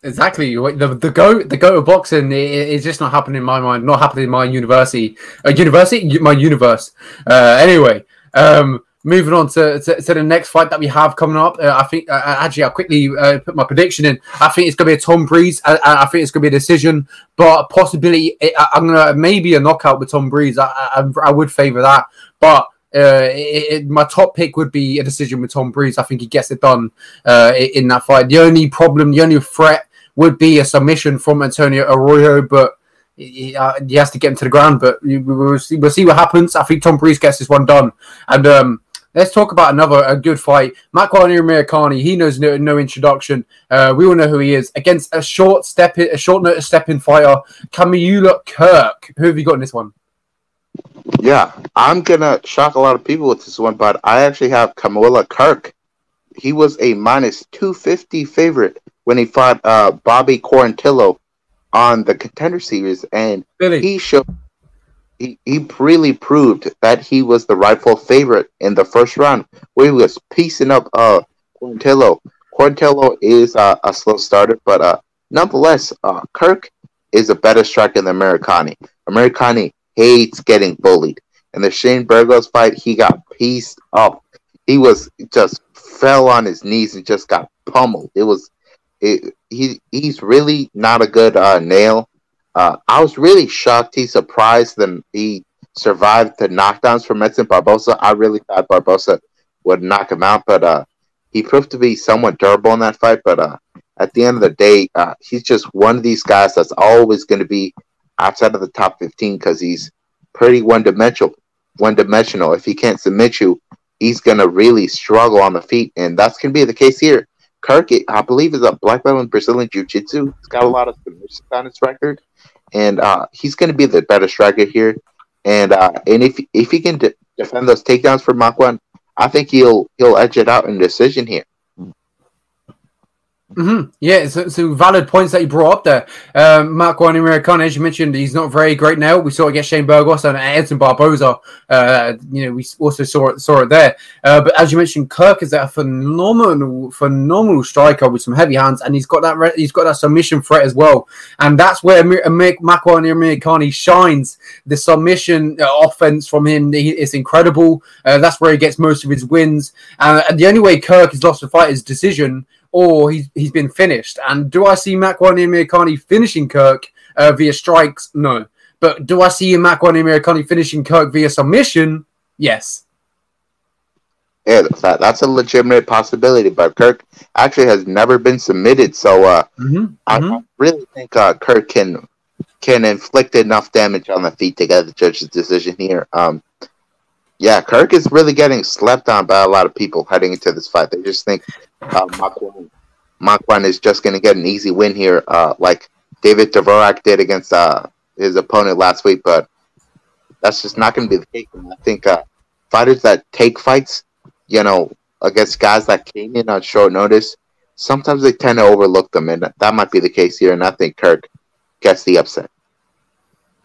Exactly. The the goat the goat of boxing is just not happening in my mind. Not happening in my university. Uh, university, my universe. Uh, anyway, um, moving on to, to, to, the next fight that we have coming up. Uh, I think uh, uh actually I'll quickly uh, put my prediction in. I think it's going to be a Tom Breese. I, I, think it's going to be a decision, but possibly I, am going to maybe a knockout with Tom Breese. I, I, I would favor that, but. Uh, it, it, my top pick would be a decision with Tom Breese. I think he gets it done uh, in that fight. The only problem, the only threat would be a submission from Antonio Arroyo, but he, uh, he has to get into the ground. But we'll see, we'll see what happens. I think Tom Breese gets this one done. And um, Let's talk about another a good fight. Makwan Amirkhani, he knows no, no introduction. Uh, we all know who he is. Against a short step, a short notice step in fighter, Kamuela Kirk. Who have you got in this one? Yeah, I'm gonna shock a lot of people with this one, but I actually have Kamuela Kirk. He was a minus 250 favorite when he fought uh, Bobby Quarantillo on the contender series, and really? he showed he, he really proved that he was the rightful favorite in the first round where he was piecing up uh Quarantillo. Quarantillo is uh, a slow starter, but uh nonetheless, uh Kirk is a better striker than Americani. Amirkhani hates getting bullied. In the Shane Burgos fight, he got pieced up. He was just fell on his knees and just got pummeled. It was it, he he's really not a good uh, nail uh, I was really shocked. He surprised them. He survived the knockdowns from Edson Barboza. I really thought Barboza would knock him out, but uh, he proved to be somewhat durable in that fight. But uh, at the end of the day, uh, he's just one of these guys that's always going to be outside of the top 15 because he's pretty one dimensional. One dimensional. If he can't submit you, he's going to really struggle on the feet, and that's to be the case here. Kirk, I believe, is a black belt in Brazilian Jiu Jitsu. He's got a lot of submissions on his record and uh, he's going to be the better striker here. And uh, and if if he can de- defend those takedowns for Makwan, I think he'll he'll edge it out in decision here. Mm-hmm. Yeah, so, so valid points that you brought up there. Um, Mark Amirkhani, as you mentioned, he's not very great now. We saw it get Shane Burgos and Edson Barboza. Uh, you know, we also saw it saw it there. Uh, but as you mentioned, Kirk is a phenomenal, phenomenal striker with some heavy hands, and he's got that re- he's got that submission threat as well. And that's where Makwan Amirkhani shines. The submission uh, offense from him is incredible. Uh, that's where he gets most of his wins. Uh, and the only way Kirk has lost a fight is decision or he's he's been finished. And do I see Makwan Amirkhani finishing Kirk uh, via strikes? No. But do I see Makwan Amirkhani finishing Kirk via submission? Yes. Yeah, that, that's a legitimate possibility. But Kirk actually has never been submitted, so uh, mm-hmm. I mm-hmm. really think uh, Kirk can can inflict enough damage on the feet to get the judge's decision here. Um, yeah, Kirk is really getting slept on by a lot of people heading into this fight. They just think uh, Makwan, is just going to get an easy win here, uh, like David Dvorak did against uh, his opponent last week. But that's just not going to be the case. And I think uh, fighters that take fights, you know, against guys that came in on short notice, sometimes they tend to overlook them, and that might be the case here. And I think Kirk gets the upset.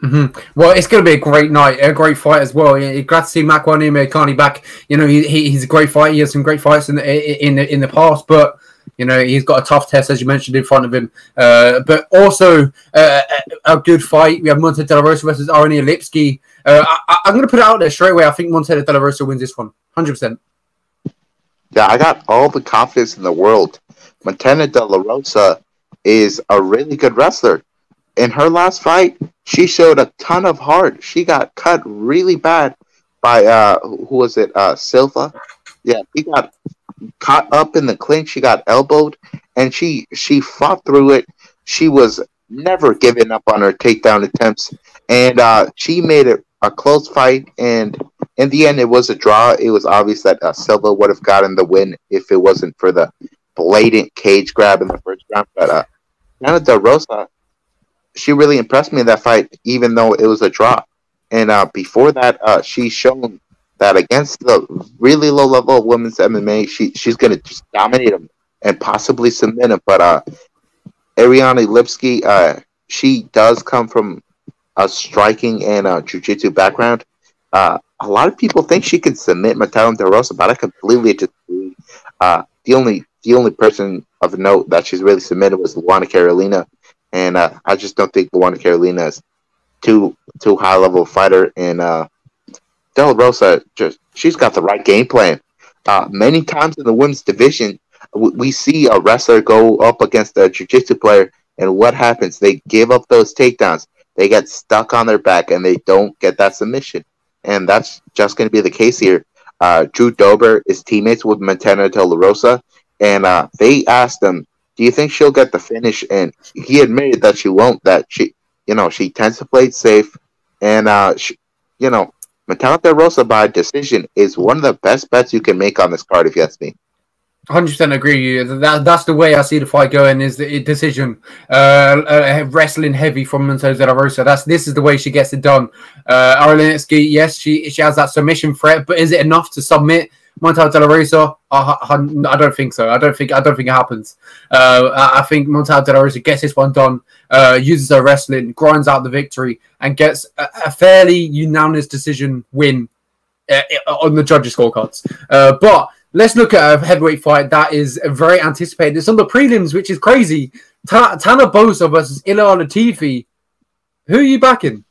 Mm-hmm. Well, it's going to be a great night, a great fight as well. Glad to see Makwan Amirkhani back. You know, he, he's a great fight. He has some great fights in the, in the, in the past, but you know he's got a tough test as you mentioned in front of him. Uh, but also uh, a, good fight. We have Monte De La Rosa versus Ariane Lipski. Uh, I, am going to put it out there straight away. I think Monte De La Rosa wins this one, hundred percent. Yeah, I got all the confidence in the world. Montana De La Rosa is a really good wrestler in her last fight, she showed a ton of heart. She got cut really bad by uh who was it? Uh Silva. Yeah, he got caught up in the clinch. She got elbowed, and she she fought through it. She was never giving up on her takedown attempts, and uh, she made it a close fight. And in the end, it was a draw. It was obvious that uh, Silva would have gotten the win if it wasn't for the blatant cage grab in the first round. But uh, Nana De Rosa she really impressed me in that fight, even though it was a draw. And uh, before that, uh, she's shown that against the really low level of women's MMA, she she's gonna just dominate them and possibly submit them. But uh, Ariane Lipski, uh, she does come from a striking and a jiu-jitsu background. Uh, a lot of people think she can submit Matilda De Rosa, but I completely disagree. Uh, the only the only person of note that she's really submitted was Luana Carolina, and uh, I just don't think Luana Carolina is too too high level fighter. And uh, De La Rosa just she's got the right game plan. Uh, many times in the women's division, we, we see a wrestler go up against a jiu-jitsu player, and what happens? They give up those takedowns. They get stuck on their back, and they don't get that submission. And that's just going to be the case here. Uh, Drew Dober is teammates with Montana De La Rosa, and uh, they asked him, "Do you think she'll get the finish?" And he admitted that she won't. That she, you know, she tends to play safe, and uh, she, you know, Metallica Rosa by decision is one of the best bets you can make on this card, if you ask me. Hundred percent agree. With you. That that's the way I see the fight going. Is the decision, uh, uh wrestling heavy from Montana De Rosa. That's this is the way she gets it done. Uh, Arlinitsky, yes, she she has that submission threat, but is it enough to submit Montana De La Rosa? I, I, I, don't think so. I don't think I don't think it happens. Uh, I, I think Montana De La Rosa gets this one done uh, uses her wrestling, grinds out the victory, and gets a, a fairly unanimous decision win uh, on the judges' scorecards. Uh, but let's look at a heavyweight fight that is very anticipated. It's on the prelims, which is crazy. Ta- Tanner Boser versus Ilir Latifi. Who are you backing?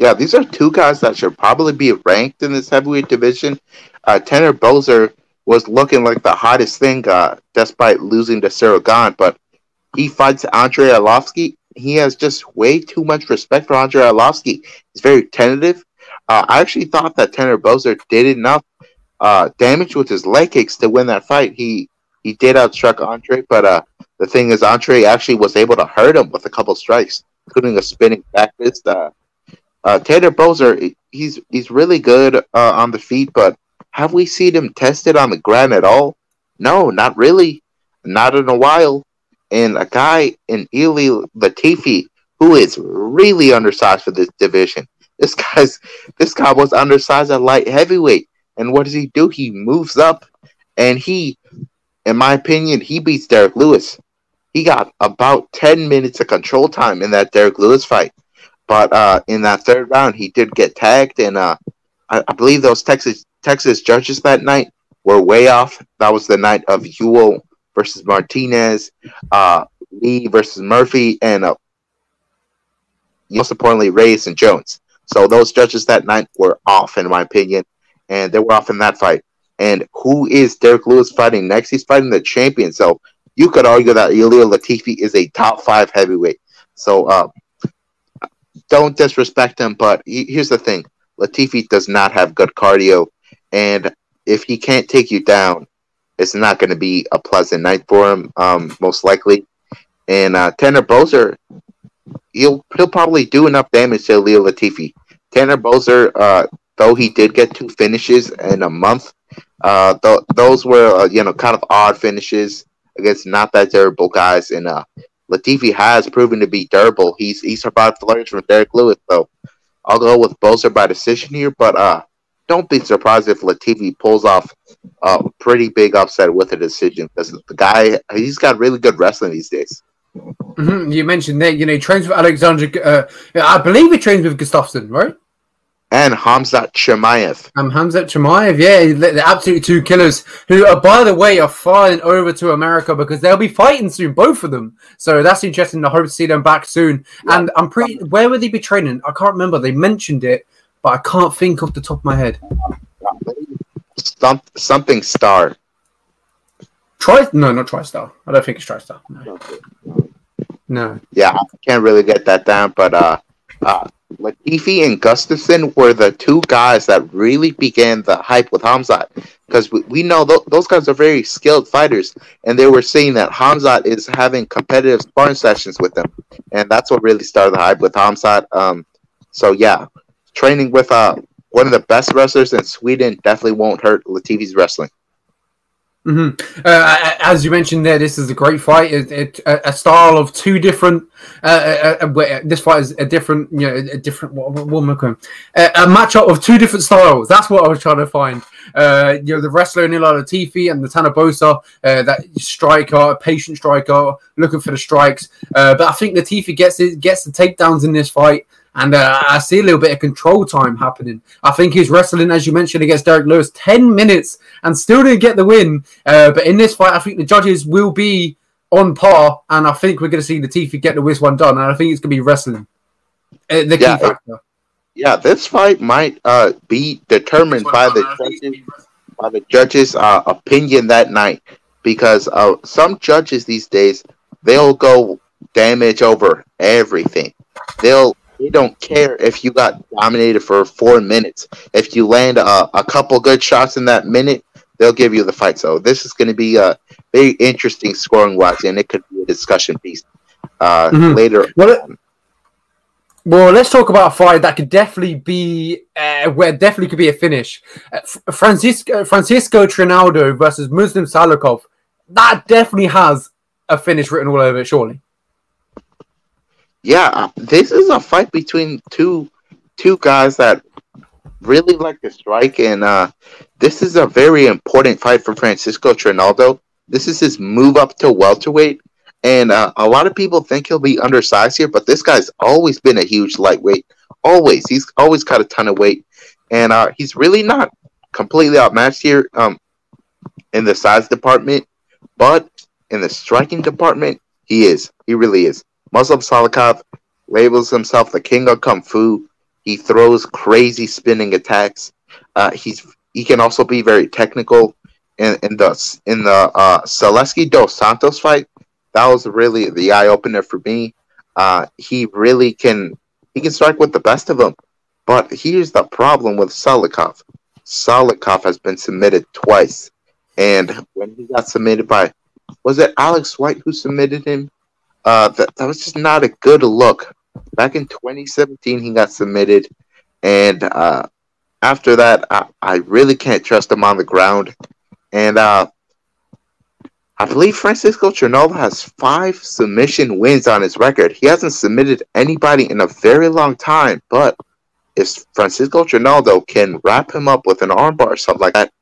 Yeah, these are two guys that should probably be ranked in this heavyweight division. Uh, Tanner Boser was looking like the hottest thing, uh, despite losing to Gane, but he fights Andrei Arlovski. He has just way too much respect for Andrei Arlovski. He's very tentative. Uh, I actually thought that Tanner Boser did enough uh, damage with his leg kicks to win that fight. He he did outstruck Andre, but uh, the thing is, Andre actually was able to hurt him with a couple strikes, including a spinning back fist. Uh, uh, Tanner he's he's really good uh, on the feet, but have we seen him tested on the ground at all? No, not really, not in a while and a guy in Ilir Latifi who is really undersized for this division. This guy's this guy was undersized at light heavyweight, and what does he do? He moves up, and he, in my opinion, he beats Derrick Lewis. He got about ten minutes of control time in that Derrick Lewis fight, but uh, in that third round, he did get tagged, and uh, I, I believe those Texas Texas judges that night were way off. That was the night of Ewell versus Martinez, uh, Lee versus Murphy, and uh, most importantly, Reyes and Jones. So those judges that night were off, in my opinion, and they were off in that fight. And who is Derrick Lewis fighting next? He's fighting the champion. So you could argue that Ilir Latifi is a top five heavyweight. So uh, don't disrespect him, but he, here's the thing: Latifi does not have good cardio, and if he can't take you down, it's not going to be a pleasant night for him, um, most likely. And uh, Tanner Boser, he'll he'll probably do enough damage to Leo Latifi. Tanner Boser, uh, though he did get two finishes in a month, uh, th- those were uh, you know kind of odd finishes against not that durable guys. And Latifi has proven to be durable. He's he survived flurries from Derrick Lewis, so I'll go with Boser by decision here. But uh, don't be surprised if Latifi pulls off a pretty big upset with a decision because the guy he's got really good wrestling these days. Mm-hmm. You mentioned that you know he trains with Alexander. Uh, I believe he trains with Gustafsson, right? And Hamzat Chimaev. Um, Hamzat Chimaev, yeah, the absolutely two killers who, uh, by the way, are flying over to America because they'll be fighting soon, both of them. So that's interesting. I hope to see them back soon. Yeah. And I'm pretty. Where would they be training? I can't remember. They mentioned it, but I can't think off the top of my head. Some, something star. Try no, not TriStar. I don't think it's TriStar. No. no. Yeah, I can't really get that down, but uh, uh, Latifi and Gustafsson were the two guys that really began the hype with Hamzat because we, we know th- those guys are very skilled fighters, and they were saying that Hamzat is having competitive sparring sessions with them, and that's what really started the hype with Hamzat. Um, so yeah, training with uh, one of the best wrestlers in Sweden definitely won't hurt Latifi's wrestling. Mm-hmm. Uh, as you mentioned there, this is a great fight. It, it a, style of two different. Uh, uh, uh, this fight is a different, you know, a different. What, what, what am I? A, a matchup of two different styles. That's what I was trying to find. Uh, you know, the wrestler Ilir Latifi and the uh, that striker, patient striker, looking for the strikes. but I think Latifi gets it, gets the takedowns in this fight. And uh, I see a little bit of control time happening. I think he's wrestling, as you mentioned, against Derrick Lewis, 10 minutes and still didn't get the win. Uh, but in this fight, I think the judges will be on par. And I think we're going to see the Latifi get the this one done. And I think it's going to be wrestling. Uh, the yeah, key factor. yeah, this fight might uh, be determined by the judges, by the judges' uh, opinion that night, because uh, some judges these days they'll go damage over everything. They'll they don't care if you got dominated for four minutes. If you land a, a couple good shots in that minute, they'll give you the fight. So this is going to be a very interesting scoring wise, and it could be a discussion piece uh, mm-hmm. later. Well, well, let's talk about a fight that could definitely be uh, where definitely could be a finish. Uh, Francisco Francisco Trinaldo versus Muslim Salikhov. That definitely has a finish written all over it, surely yeah, this is a fight between two two guys that really like to strike, and uh, this is a very important fight for Francisco Trinaldo. This is his move up to welterweight, and uh, a lot of people think he'll be undersized here, but this guy's always been a huge lightweight. Always, he's always got a ton of weight, and uh, he's really not completely outmatched here um, in the size department, but in the striking department, he is. He really is. Muslim Salikhov labels himself the king of kung fu. He throws crazy spinning attacks. Uh, he's he can also be very technical. In, in the in the uh, Zaleski dos Santos fight, that was really the eye opener for me. Uh, he really can he can strike with the best of them. But here's the problem with Salikhov. Salikhov has been submitted twice, and when he got submitted by was it Alex White who submitted him? Uh, that, that was just not a good look. Back in 2017, he got submitted, and uh, after that, I, I, really can't trust him on the ground. And uh, I believe Francisco Trinaldo has five submission wins on his record. He hasn't submitted anybody in a very long time, but if Francisco Trinaldo can wrap him up with an armbar or something like that,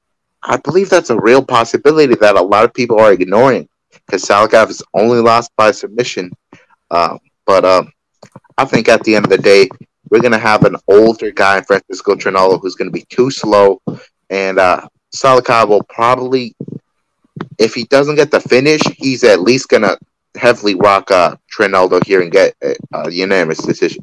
I believe that's a real possibility that a lot of people are ignoring because Salikhov is only lost by submission. Uh, but um, I think at the end of the day, we're going to have an older guy, Francisco Trinaldo, who's going to be too slow. And uh, Salikhov will probably, if he doesn't get the finish, he's at least going to heavily rock uh, Trinaldo here and get a unanimous decision.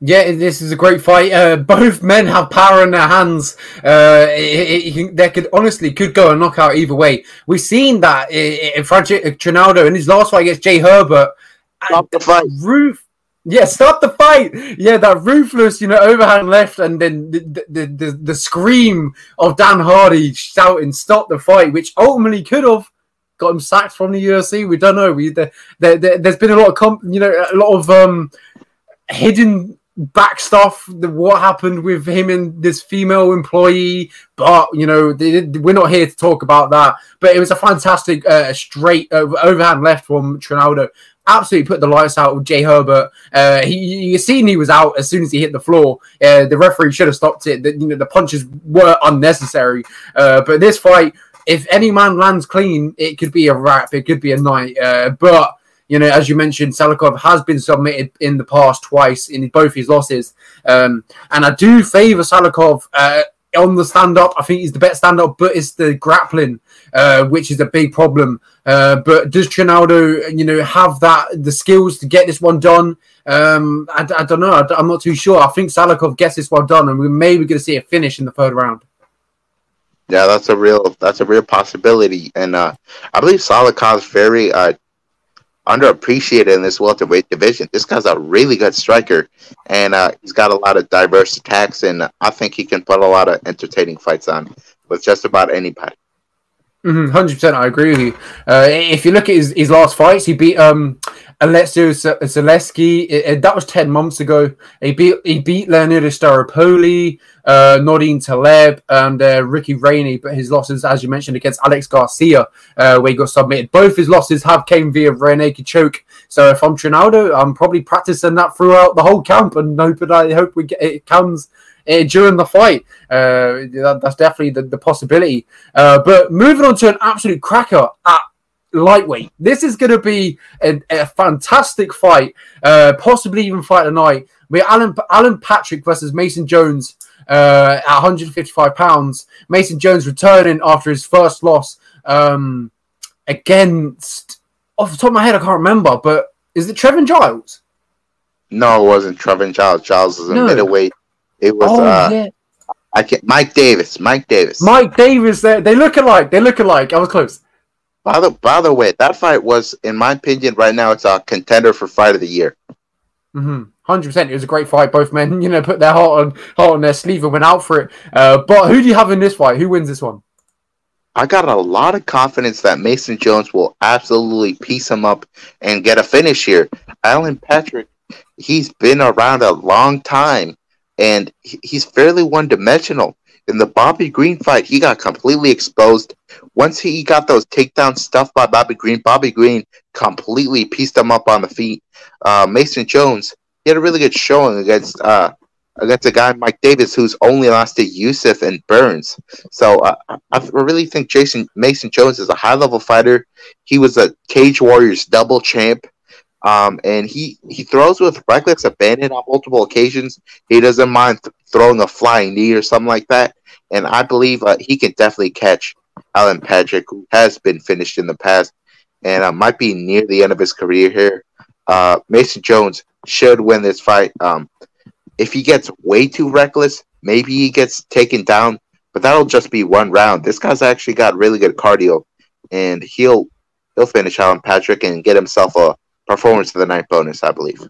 Yeah, this is a great fight. Uh, both men have power in their hands. Uh, it, it, they could honestly could go a knockout either way. We've seen that in Francis Trinaldo in his last fight against Jai Herbert. Stop the fight. Roof. Yeah, stop the fight. Yeah, that ruthless, you know, overhand left, and then the the, the, the scream of Dan Hardy shouting "Stop the fight," which ultimately could have got him sacked from the UFC. We don't know. We there, there, there's been a lot of comp, you know, a lot of um hidden back stuff the, what happened with him and this female employee but you know they, we're not here to talk about that but it was a fantastic uh, straight uh, overhand left from Trinaldo. Absolutely put the lights out with Jai Herbert. Uh, he you seen he was out as soon as he hit the floor. Uh, the referee should have stopped it. The, you know the punches were unnecessary. Uh, but this fight if any man lands clean it could be a wrap. It could be a night. Uh, but you know, as you mentioned, Salikhov has been submitted in the past twice in both his losses. Um, and I do favour Salikhov uh, on the stand up. I think he's the best stand up, but it's the grappling, uh, which is a big problem. Uh, but does Trinaldo, you know, have that the skills to get this one done? Um, I, I, don't know. I, am not too sure. I think Salikhov gets this one done, and we're maybe going to see a finish in the third round. Yeah, that's a real that's a real possibility, and uh, I believe Salikhov's very uh, underappreciated in this welterweight division. This guy's a really good striker, and uh, he's got a lot of diverse attacks, and I think he can put a lot of entertaining fights on with just about anybody. 100 mm-hmm, percent, I agree with you. Uh, if you look at his, his last fights, he beat um, Alessio Zaleski. That was ten months ago. He beat he beat Leonardo Staropoli, uh, Nordine Taleb, and uh, Ricky Rainey. But his losses, as you mentioned, against Alex Garcia, uh, where he got submitted. Both his losses have came via rear choke. So if I'm Trinaldo, I'm probably practicing that throughout the whole camp, and hoping I hope we get it comes uh, during the fight. Uh, that, that's definitely the, the possibility. Uh, but moving on to an absolute cracker at lightweight. This is going to be a, a, fantastic fight, uh, possibly even fight tonight. We Alan Alan Patrick versus Mason Jones uh, at 155 pounds. Mason Jones returning after his first loss um, against. Off the top of my head, I can't remember, but is it Trevin Giles? No, it wasn't Trevin Giles. Giles is a no. middleweight. It was Oh uh, yeah, I can't Mike Davis. Mike Davis. Mike Davis. They look alike. They look alike. I was close. By the by the way, that fight was, in my opinion, right now it's a contender for fight of the year. Mm-hmm. Hundred percent. It was a great fight. Both men, you know, put their heart on heart on their sleeve and went out for it. Uh, but who do you have in this fight? Who wins this one? I got a lot of confidence that Mason Jones will absolutely piece him up and get a finish here. Alan Patrick, he's been around a long time and he's fairly one dimensional. In the Bobby Green fight, he got completely exposed. Once he got those takedowns stuffed by Bobby Green, Bobby Green completely pieced him up on the feet. Uh, Mason Jones, he had a really good showing against uh, against a guy Mike Davis who's only lost to Yusuf and Burns. So uh, I really think Jason Mason Jones is a high level fighter. He was a Cage Warriors double champ. Um, and he, he throws with reckless abandon on multiple occasions. He doesn't mind th- throwing a flying knee or something like that. And I believe uh, he can definitely catch Alan Patrick, who has been finished in the past and uh, might be near the end of his career here. Uh, Mason Jones should win this fight. Um, if he gets way too reckless, maybe he gets taken down, but that'll just be one round. This guy's actually got really good cardio, and he'll he'll finish Alan Patrick and get himself a performance of the night bonus, I believe.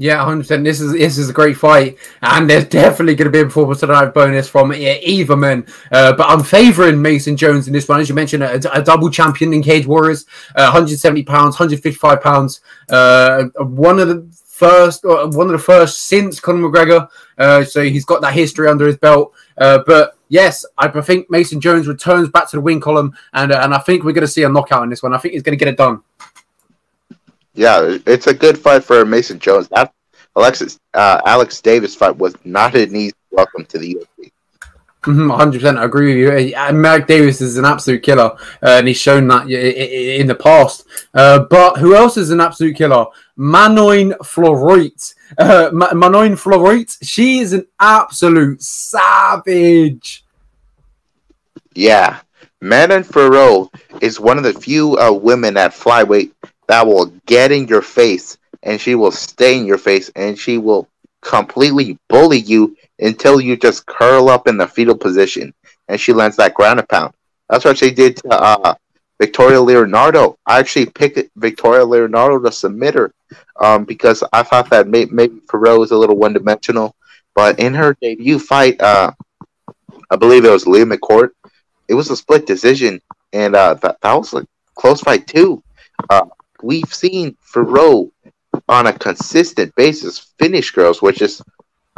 Yeah, hundred percent. This is this is a great fight, and there's definitely going to be a performance tonight bonus from either man. Uh, but I'm favouring Mason Jones in this one, as you mentioned, a, a double champion in Cage Warriors, uh, 170 pounds, 155 pounds. Uh, one of the first, uh, one of the first since Conor McGregor. Uh, so he's got that history under his belt. Uh, but yes, I think Mason Jones returns back to the win column, and and I think we're going to see a knockout in this one. I think he's going to get it done. Yeah, it's a good fight for Mason Jones. That Alexis uh, Alex Davis fight was not an easy welcome to the UFC. Mhm, 100%. I agree with you. Mark Davis is an absolute killer, uh, and he's shown that in the past. Uh, but who else is an absolute killer? Manon Fiorot. Uh, Ma- Manon Fiorot. She is an absolute savage. Yeah, Manon Fiorot is one of the few uh, women at flyweight that will get in your face, and she will stay in your face, and she will completely bully you until you just curl up in the fetal position, and she lands that ground and pound. That's what she did to uh, Victoria Leonardo. I actually picked Victoria Leonardo to submit her um, because I thought that may- maybe Fiorot was a little one dimensional, but in her debut fight, uh, I believe it was Leah McCourt it was a split decision, and uh, that, that was a close fight too. Uh, we've seen Fiorot on a consistent basis finish girls, which is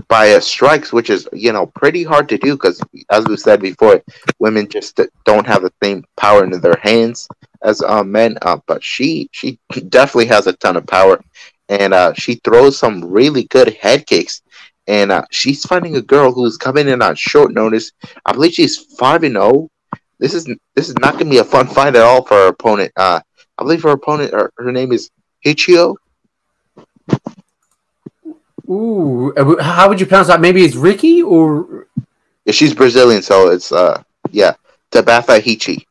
by a strikes, which is you know pretty hard to do because, as we said before, women just don't have the same power in their hands as uh, men. Uh, but she she definitely has a ton of power, and uh, she throws some really good head kicks. And uh, she's finding a girl who's coming in on short notice. I believe she's five and zero this is this is not going to be a fun fight at all for her opponent. Uh, I believe her opponent, her, her name is Hichio. Ooh, uh, how would you pronounce that? Maybe it's Ricky or Yeah, she's Brazilian, so it's uh, yeah, Tabatha Hichi.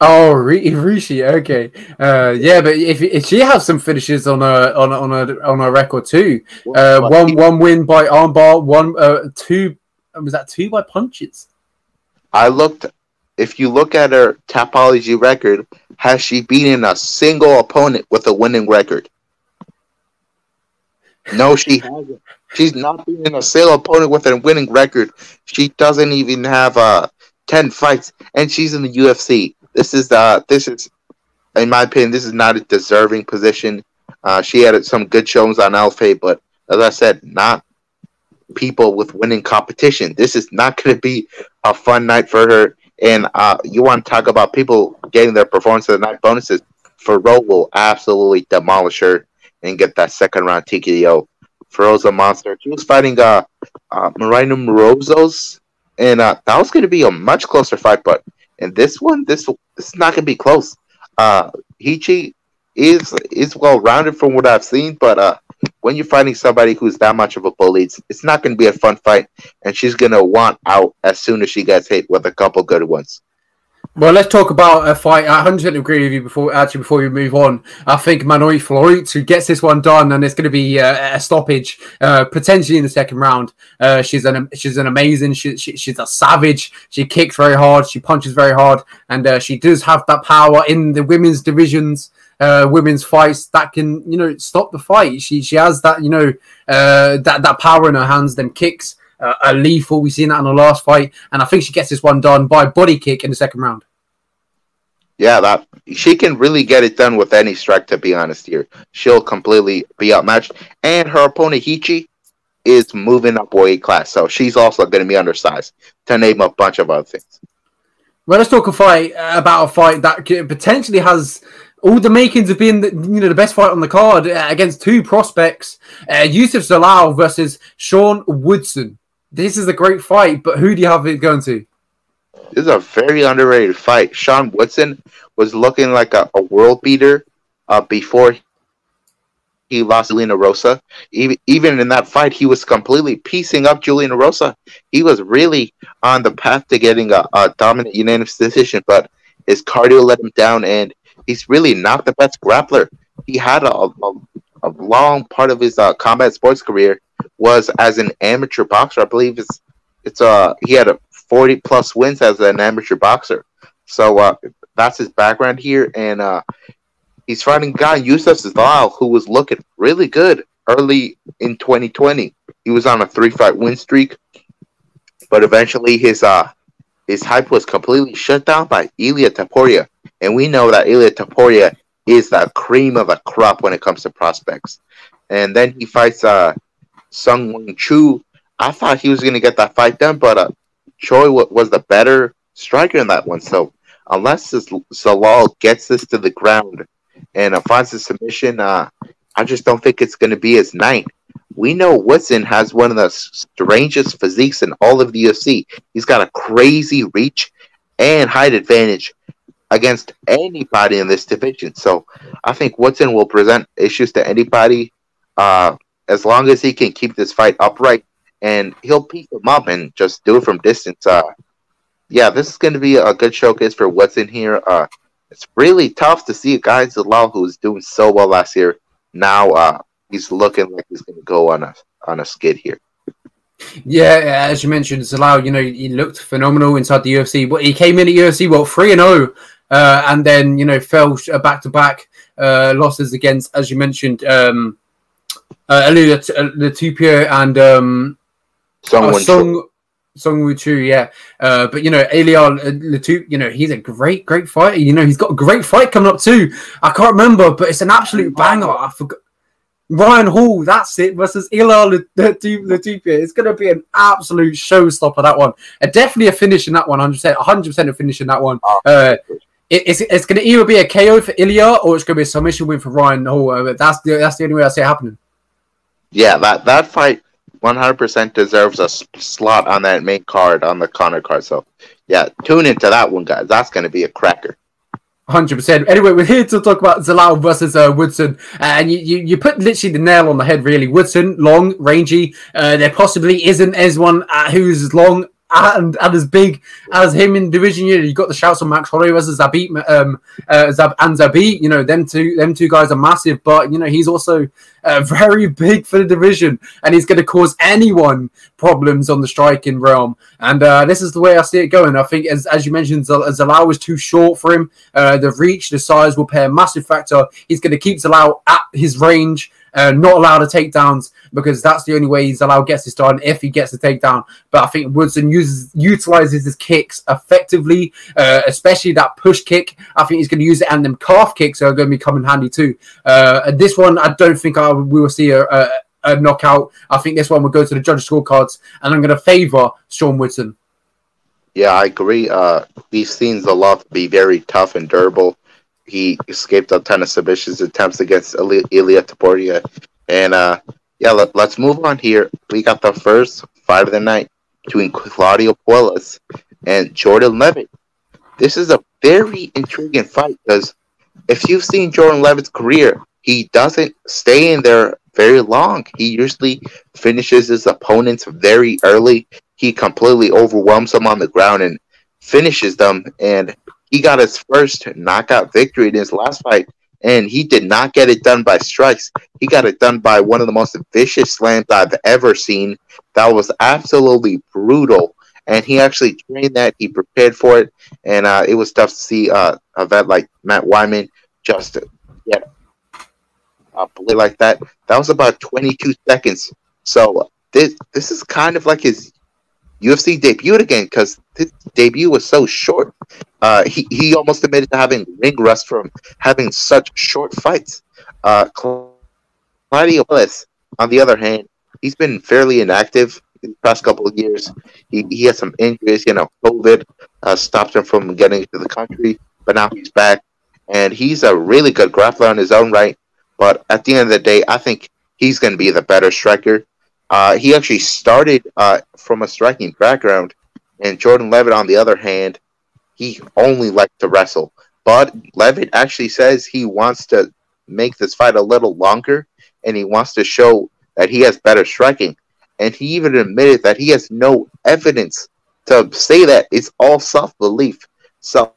oh Ri- Rishi. Okay, uh, yeah, but if, if she has some finishes on her on a- on a on her record too, uh, one one win by armbar, one uh, two was that two by punches? I looked. If you look at her Tapology record, has she beaten a single opponent with a winning record? No, she hasn't. She's not beaten a single opponent with a winning record. She doesn't even have uh ten fights, and she's in the UFC. This is uh this is, in my opinion, this is not a deserving position. Uh, she had some good shows on Alpha, but as I said, not people with winning competition. This is not going to be a fun night for her. And uh, you want to talk about people getting their performance of the night bonuses? Fiorot will absolutely demolish her and get that second round TKO. Fiorot's a monster. She was fighting uh, uh, Marina Morozos, and uh, that was going to be a much closer fight. But in this one, this, this is not going to be close. Uh, Hichi is is well rounded from what I've seen, but uh, when you're fighting somebody who's that much of a bully, it's, it's not going to be a fun fight, and she's going to want out as soon as she gets hit with a couple good ones. Well, let's talk about a fight. I 100 agree with you before actually before we move on. I think Manon Fiorot who gets this one done, and it's going to be uh, a stoppage uh, potentially in the second round. Uh, she's an she's an amazing. She, she, she's a savage. She kicks very hard. She punches very hard, and uh, she does have that power in the women's divisions. Uh, women's fights that can you know stop the fight. She she has that you know uh, that that power in her hands. Them kicks uh, are lethal. We've seen that in the last fight, and I think she gets this one done by body kick in the second round. Yeah, that she can really get it done with any strike. To be honest, here she'll completely be outmatched, and her opponent Hichi is moving up weight class, so she's also going to be undersized. To name a bunch of other things. Well, let's talk a fight uh, about a fight that potentially has all the makings of being the, you know the best fight on the card uh, against two prospects, uh, Youssef Zalal versus Sean Woodson. This is a great fight, but who do you have it going to? This is a very underrated fight. Sean Woodson was looking like a, a world beater uh, before he lost Juliana Rosa. Even, even in that fight, he was completely piecing up Juliana Rosa. He was really on the path to getting a, a dominant unanimous decision, but his cardio let him down, and he's really not the best grappler. He had a, a, a long part of his uh, combat sports career was as an amateur boxer. I believe it's it's uh he had a 40 plus wins as an amateur boxer. So uh, that's his background here, and uh, he's fighting guy Youssef Zalal, who was looking really good early in 2020. He was on a three fight win streak, but eventually his uh his hype was completely shut down by Ilia Topuria, and we know that Ilia Topuria is the cream of the crop when it comes to prospects. And then he fights uh Sung Wing Chu. I thought he was going to get that fight done, but uh, Choi w- was the better striker in that one. So unless this Zalal gets this to the ground and uh, finds a submission, uh, I just don't think it's going to be his night. We know Woodson has one of the strangest physiques in all of the UFC. He's got a crazy reach and height advantage against anybody in this division. So I think Woodson will present issues to anybody uh, as long as he can keep this fight upright and he'll piece them up and just do it from distance. Uh, yeah, this is going to be a good showcase for in here. Uh, it's really tough to see a guy Zalal who's doing so well last year. Now uh, he's looking like he's going to go on a on a skid here. Yeah, as you mentioned, Zalal, you know, he looked phenomenal inside the UFC. But he came in at UFC, what three and zero, oh, uh, and then you know fell back to back losses against, as you mentioned, um, uh, Latupia and um, Song oh, Song Song Woo Chu, yeah. Uh, but you know, Eliar Latup, you know, he's a great, great fighter. You know, he's got a great fight coming up too. I can't remember, but it's an absolute banger. I forgot. Ryan Hall, that's it, versus Ilia Latupia. It's going to be an absolute showstopper, that one. Uh, definitely a finish in that one, 100%, 100% a finish in that one. Oh, uh, it, it's it's going to either be a KO for Ilia or it's going to be a submission win for Ryan Hall. Uh, that's, the, that's the only way I see it happening. Yeah, that, that fight 100% deserves a slot on that main card on the Conor card. So, yeah, tune into that one, guys. That's going to be a cracker. Hundred percent. Anyway, we're here to talk about Zalal versus uh, Woodson, uh, and you, you, you put literally the nail on the head. Really, Woodson, long, rangy. Uh, there possibly isn't as one uh, who's long and, and as big as him in division. You know, you got the shouts on Max Holloway versus Zabit um, uh, Zab and Zabit. You know, them two them two guys are massive, but you know he's also uh, very big for the division, and he's going to cause anyone problems on the striking realm. And uh, this is the way I see it going. I think, as as you mentioned, Zalal was too short for him. Uh, the reach, the size will play a massive factor. He's going to keep Zalal at his range uh, not allowed to takedowns because that's the only way he's allowed gets this done if he gets a takedown. But I think Woodson uses utilizes his kicks effectively, uh, especially that push kick. I think he's going to use it, and them calf kicks are going to be coming handy too. Uh, this one, I don't think I, we will see a, a, a knockout. I think this one will go to the judges' scorecards, and I'm going to favor Sean Woodson. Yeah, I agree. Uh, we've seen Zalal be very tough and durable he escaped a ton of submissions attempts against Ilia Topuria. And uh, yeah, let, us move on here. We got the first fight of the night between Claudio Puelles and Jordan Levitt. This is a very intriguing fight because if you've seen Jordan Levitt's career, he doesn't stay in there very long. He usually finishes his opponents very early. He completely overwhelms them on the ground and finishes them. And he got his first knockout victory in his last fight, and he did not get it done by strikes. He got it done by one of the most vicious slams I've ever seen. That was absolutely brutal, and he actually trained that. He prepared for it, and uh, it was tough to see uh, a vet like Matt Wiman just get a play like that. That was about 22 seconds. So this this is kind of like his UFC debut again because his debut was so short. Uh, he he almost admitted to having ring rust from having such short fights. Uh, Claudio Willis, on the other hand, he's been fairly inactive in the past couple of years. He he had some injuries, you know, COVID uh, stopped him from getting into the country, but now he's back, and he's a really good grappler on his own right. But at the end of the day, I think he's going to be the better striker. Uh, he actually started uh, from a striking background, and Jordan Levitt, on the other hand, he only liked to wrestle. But Levitt actually says he wants to make this fight a little longer, and he wants to show that he has better striking. And he even admitted that he has no evidence to say that it's all self belief. Self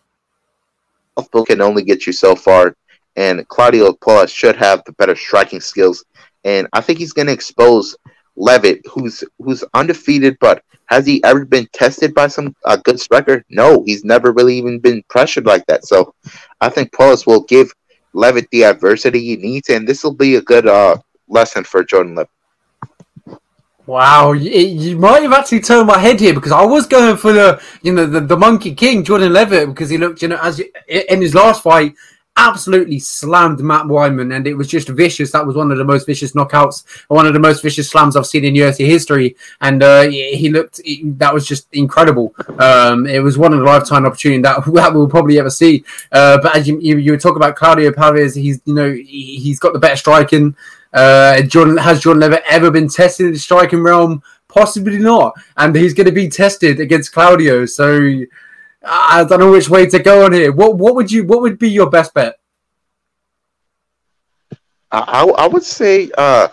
belief can only get you so far, and Claudio Puelles should have the better striking skills. And I think he's going to expose Levitt, who's who's undefeated, but has he ever been tested by some a good striker? No, he's never really even been pressured like that. So I think Puelles will give Levitt the adversity he needs, and this will be a good uh, lesson for Jordan Levitt. Wow, you, you, might have actually turned my head here because I was going for the you know the, the Monkey King Jordan Levitt because he looked you know as in his last fight absolutely slammed Matt Wiman, and it was just vicious. That was one of the most vicious knockouts, one of the most vicious slams I've seen in UFC history. And uh, he looked, that was just incredible. Um, it was one of the lifetime opportunity that, that we'll probably ever see. Uh, but as you, you, you talk about Claudio Puelles, he's you know he's got the better striking. Uh, Jordan has Jordan Levitt ever been tested in the striking realm? Possibly not, and he's going to be tested against Claudio. So I don't know which way to go on here. What what would you what would be your best bet? I, I would say uh,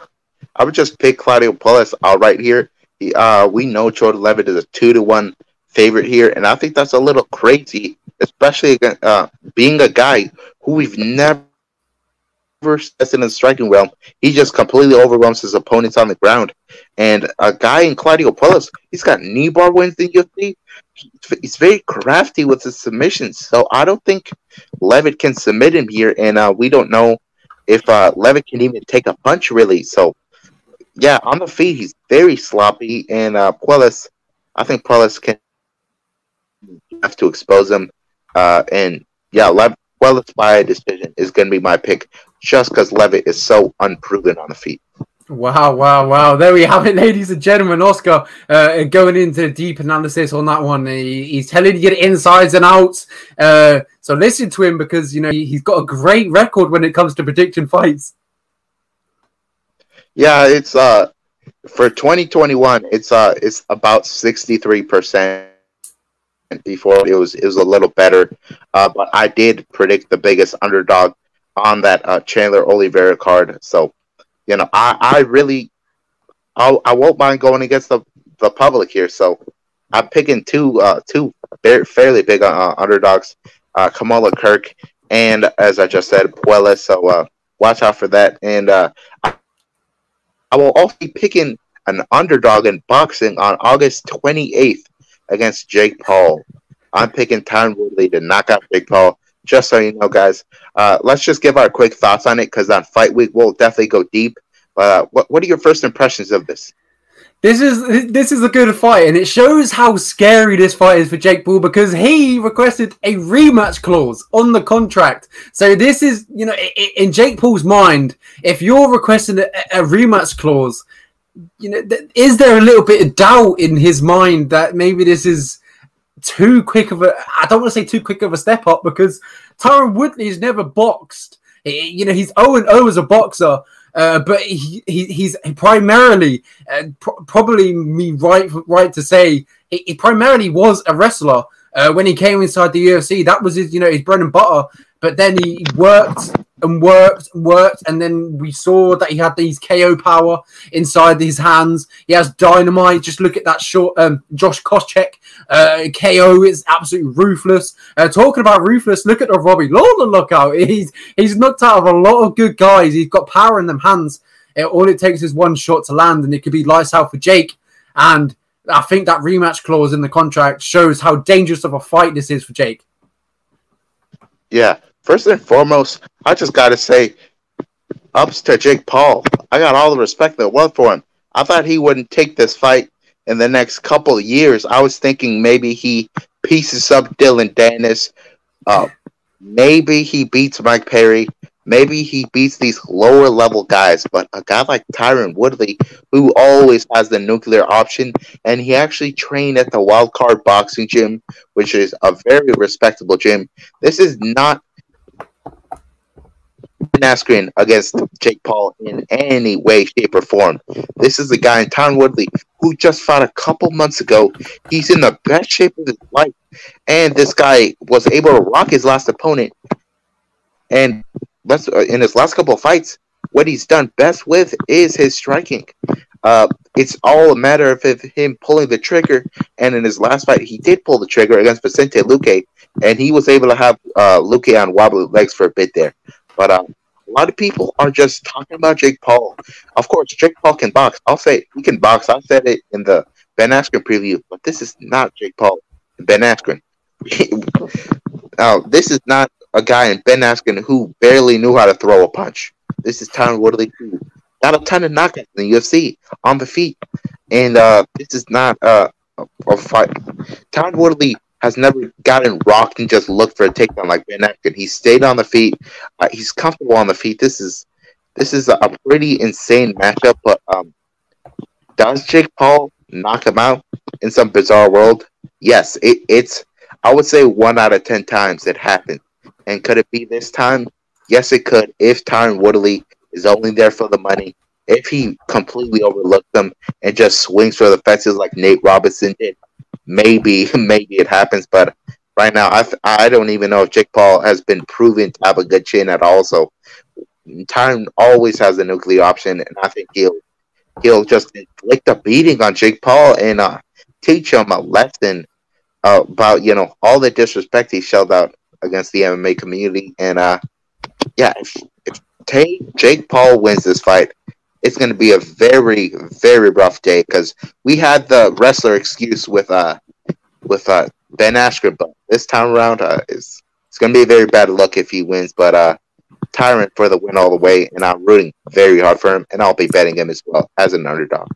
I would just pick Claudio Puelles right here. He, uh, we know Jordan Levitt is a two to one favorite here, and I think that's a little crazy, especially uh, being a guy who we've never tested in the striking realm. He just completely overwhelms his opponents on the ground, and a guy in Claudio Puelles, he's got knee bar wins in UFC he's very crafty with his submissions. So I don't think Levitt can submit him here, and uh, we don't know if uh, Levitt can even take a punch really. So yeah, on the feet he's very sloppy, and uh, Puelles, I think Puelles can have to expose him. Uh, and yeah, Lev- Puelles by decision is going to be my pick, just because Levitt is so unproven on the feet. Wow, wow, wow. There we have it, ladies and gentlemen. Oscar uh, going into deep analysis on that one. He, he's telling you the insides and outs. Uh, so listen to him because, you know, he, has got a great record when it comes to predicting fights. Yeah, it's uh for 2021, it's uh it's about 63%. Before it was it was a little better. Uh, but I did predict the biggest underdog on that uh, Chandler Oliveira card. So you know, I, I really, I, I won't mind going against the, the public here. So I'm picking two, uh, two fairly big uh, underdogs, uh, Kamuela Kirk and as I just said, Puelles. So uh, watch out for that. And uh, I will also be picking an underdog in boxing on August 28th against Jake Paul. I'm picking Tyron Woodley to knock out Jake Paul just so you know, guys. Uh, let's just give our quick thoughts on it because on fight week we'll definitely go deep. Uh, what what are your first impressions of this? This is this is a good fight, and it shows how scary this fight is for Jake Paul because he requested a rematch clause on the contract. So this is, you know, in Jake Paul's mind, if you're requesting a, a rematch clause, you know, is there a little bit of doubt in his mind that maybe this is too quick of a I don't want to say too quick of a step up because Tyron Woodley has never boxed. You know, he's 0 and 0 as a boxer, uh, but he, he, he's primarily uh, probably me right right to say he, he primarily was a wrestler uh, when he came inside the UFC. That was his you know his bread and butter. But then he worked and worked and worked, and then we saw that he had these KO power inside his hands. He has dynamite. Just look at that short um, Josh Koscheck uh, KO is absolutely ruthless. Uh, talking about ruthless, look at the Robbie Lawler lookout. He's he's knocked out of a lot of good guys. He's got power in them hands. It, all it takes is one shot to land, and it could be lights out for Jake. And I think that rematch clause in the contract shows how dangerous of a fight this is for Jake. Yeah, first and foremost, I just got to say, ups to Jake Paul. I got all the respect that was for him. I thought he wouldn't take this fight in the next couple of years. I was thinking maybe he pieces up Dillon Danis. Uh, maybe he beats Mike Perry. Maybe he beats these lower level guys, but a guy like Tyron Woodley, who always has the nuclear option, and he actually trained at the Wild Card Boxing Gym, which is a very respectable gym. This is not Askren against Jake Paul in any way, shape, or form. This is the guy in Tyron Woodley who just fought a couple months ago. He's in the best shape of his life, and this guy was able to rock his last opponent. And let's uh, in his last couple of fights, what he's done best with is his striking. Uh, it's all a matter of him pulling the trigger. And in his last fight, he did pull the trigger against Vicente Luque, and he was able to have uh, Luque on wobbly legs for a bit there. But uh, a lot of people are just talking about Jake Paul. Of course, Jake Paul can box. I'll say he can box. I said it in the Ben Askren preview, but this is not Jake Paul Ben Askren. now, this is not a guy in Ben Askren who barely knew how to throw a punch. This is Tyron Woodley who got a ton of knockouts in the UFC on the feet. And uh, this is not uh, a, a fight. Tyron Woodley has never gotten rocked and just looked for a takedown like Ben Askren. He stayed on the feet. Uh, he's comfortable on the feet. This is this is a pretty insane matchup. But um, does Jake Paul knock him out in some bizarre world? Yes, it, it's. I would say one out of ten times it happened. And could it be this time? Yes, it could. If Tyron Woodley is only there for the money, if he completely overlooked them and just swings for the fences like Nate Robinson did maybe maybe it happens. But right now, I I don't even know if Jake Paul has been proven to have a good chin at all. So time always has a nuclear option, and I think he'll he'll just inflict a beating on Jake Paul and uh, teach him a lesson uh, about you know all the disrespect he shelled out against the MMA community. And uh, yeah, if, if Jake Paul wins this fight, it's going to be a very very rough day because we had the wrestler excuse with uh with uh Ben Askren, but this time around uh, is it's going to be a very bad luck if he wins. But uh, Tyron for the win all the way, and I'm rooting very hard for him, and I'll be betting him as well as an underdog.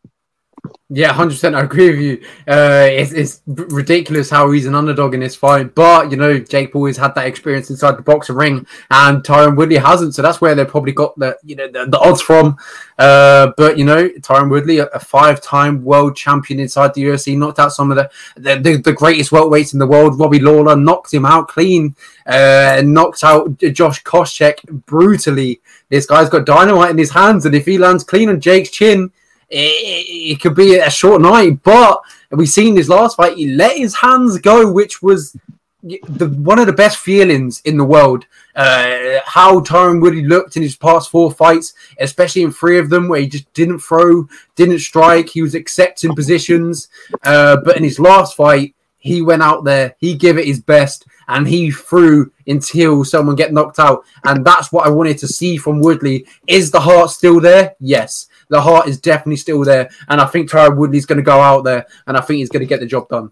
Yeah, hundred percent. I agree with you. Uh, it's, it's ridiculous how he's an underdog in this fight, but you know Jake Paul has had that experience inside the boxing ring, and Tyron Woodley hasn't. So that's where they probably got the you know the, the odds from. Uh, but you know Tyron Woodley, a, a, five-time world champion inside the UFC, knocked out some of the the, the, the greatest welterweights in the world. Robbie Lawler knocked him out clean, uh, knocked out Josh Koscheck brutally. This guy's got dynamite in his hands, and if he lands clean on Jake's chin it, it could be a short night. But we've seen his last fight, he let his hands go, which was the one of the best feelings in the world. Uh, how Tyron Woodley looked in his past four fights, especially in three of them where he just didn't throw, didn't strike, he was accepting positions. Uh, but in his last fight, he went out there, he gave it his best, and he threw until someone get knocked out. And that's what I wanted to see from Woodley. Is the heart still there? Yes the heart is definitely still there. And I think Tyron Woodley's going to go out there and I think he's going to get the job done.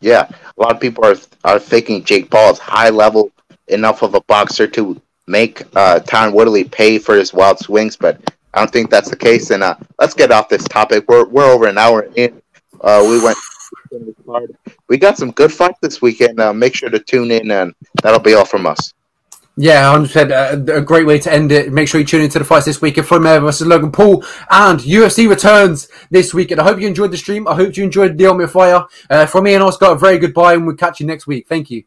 Yeah, a lot of people are are thinking Jake Paul is high level enough of a boxer to make uh, Tyron Woodley pay for his wild swings, but I don't think that's the case. And uh, let's get off this topic. We're we're over an hour in. Uh, we went. We got some good fights this weekend. Uh, make sure to tune in, and that'll be all from us. Yeah, 100%. Uh, a great way to end it. Make sure you tune into the fights this week. Floyd Mayweather versus Logan Paul and UFC returns this week. And I hope you enjoyed the stream. I hope you enjoyed the Ultimate Fire. Uh, from me and Oscar, a very goodbye, and we'll catch you next week. Thank you.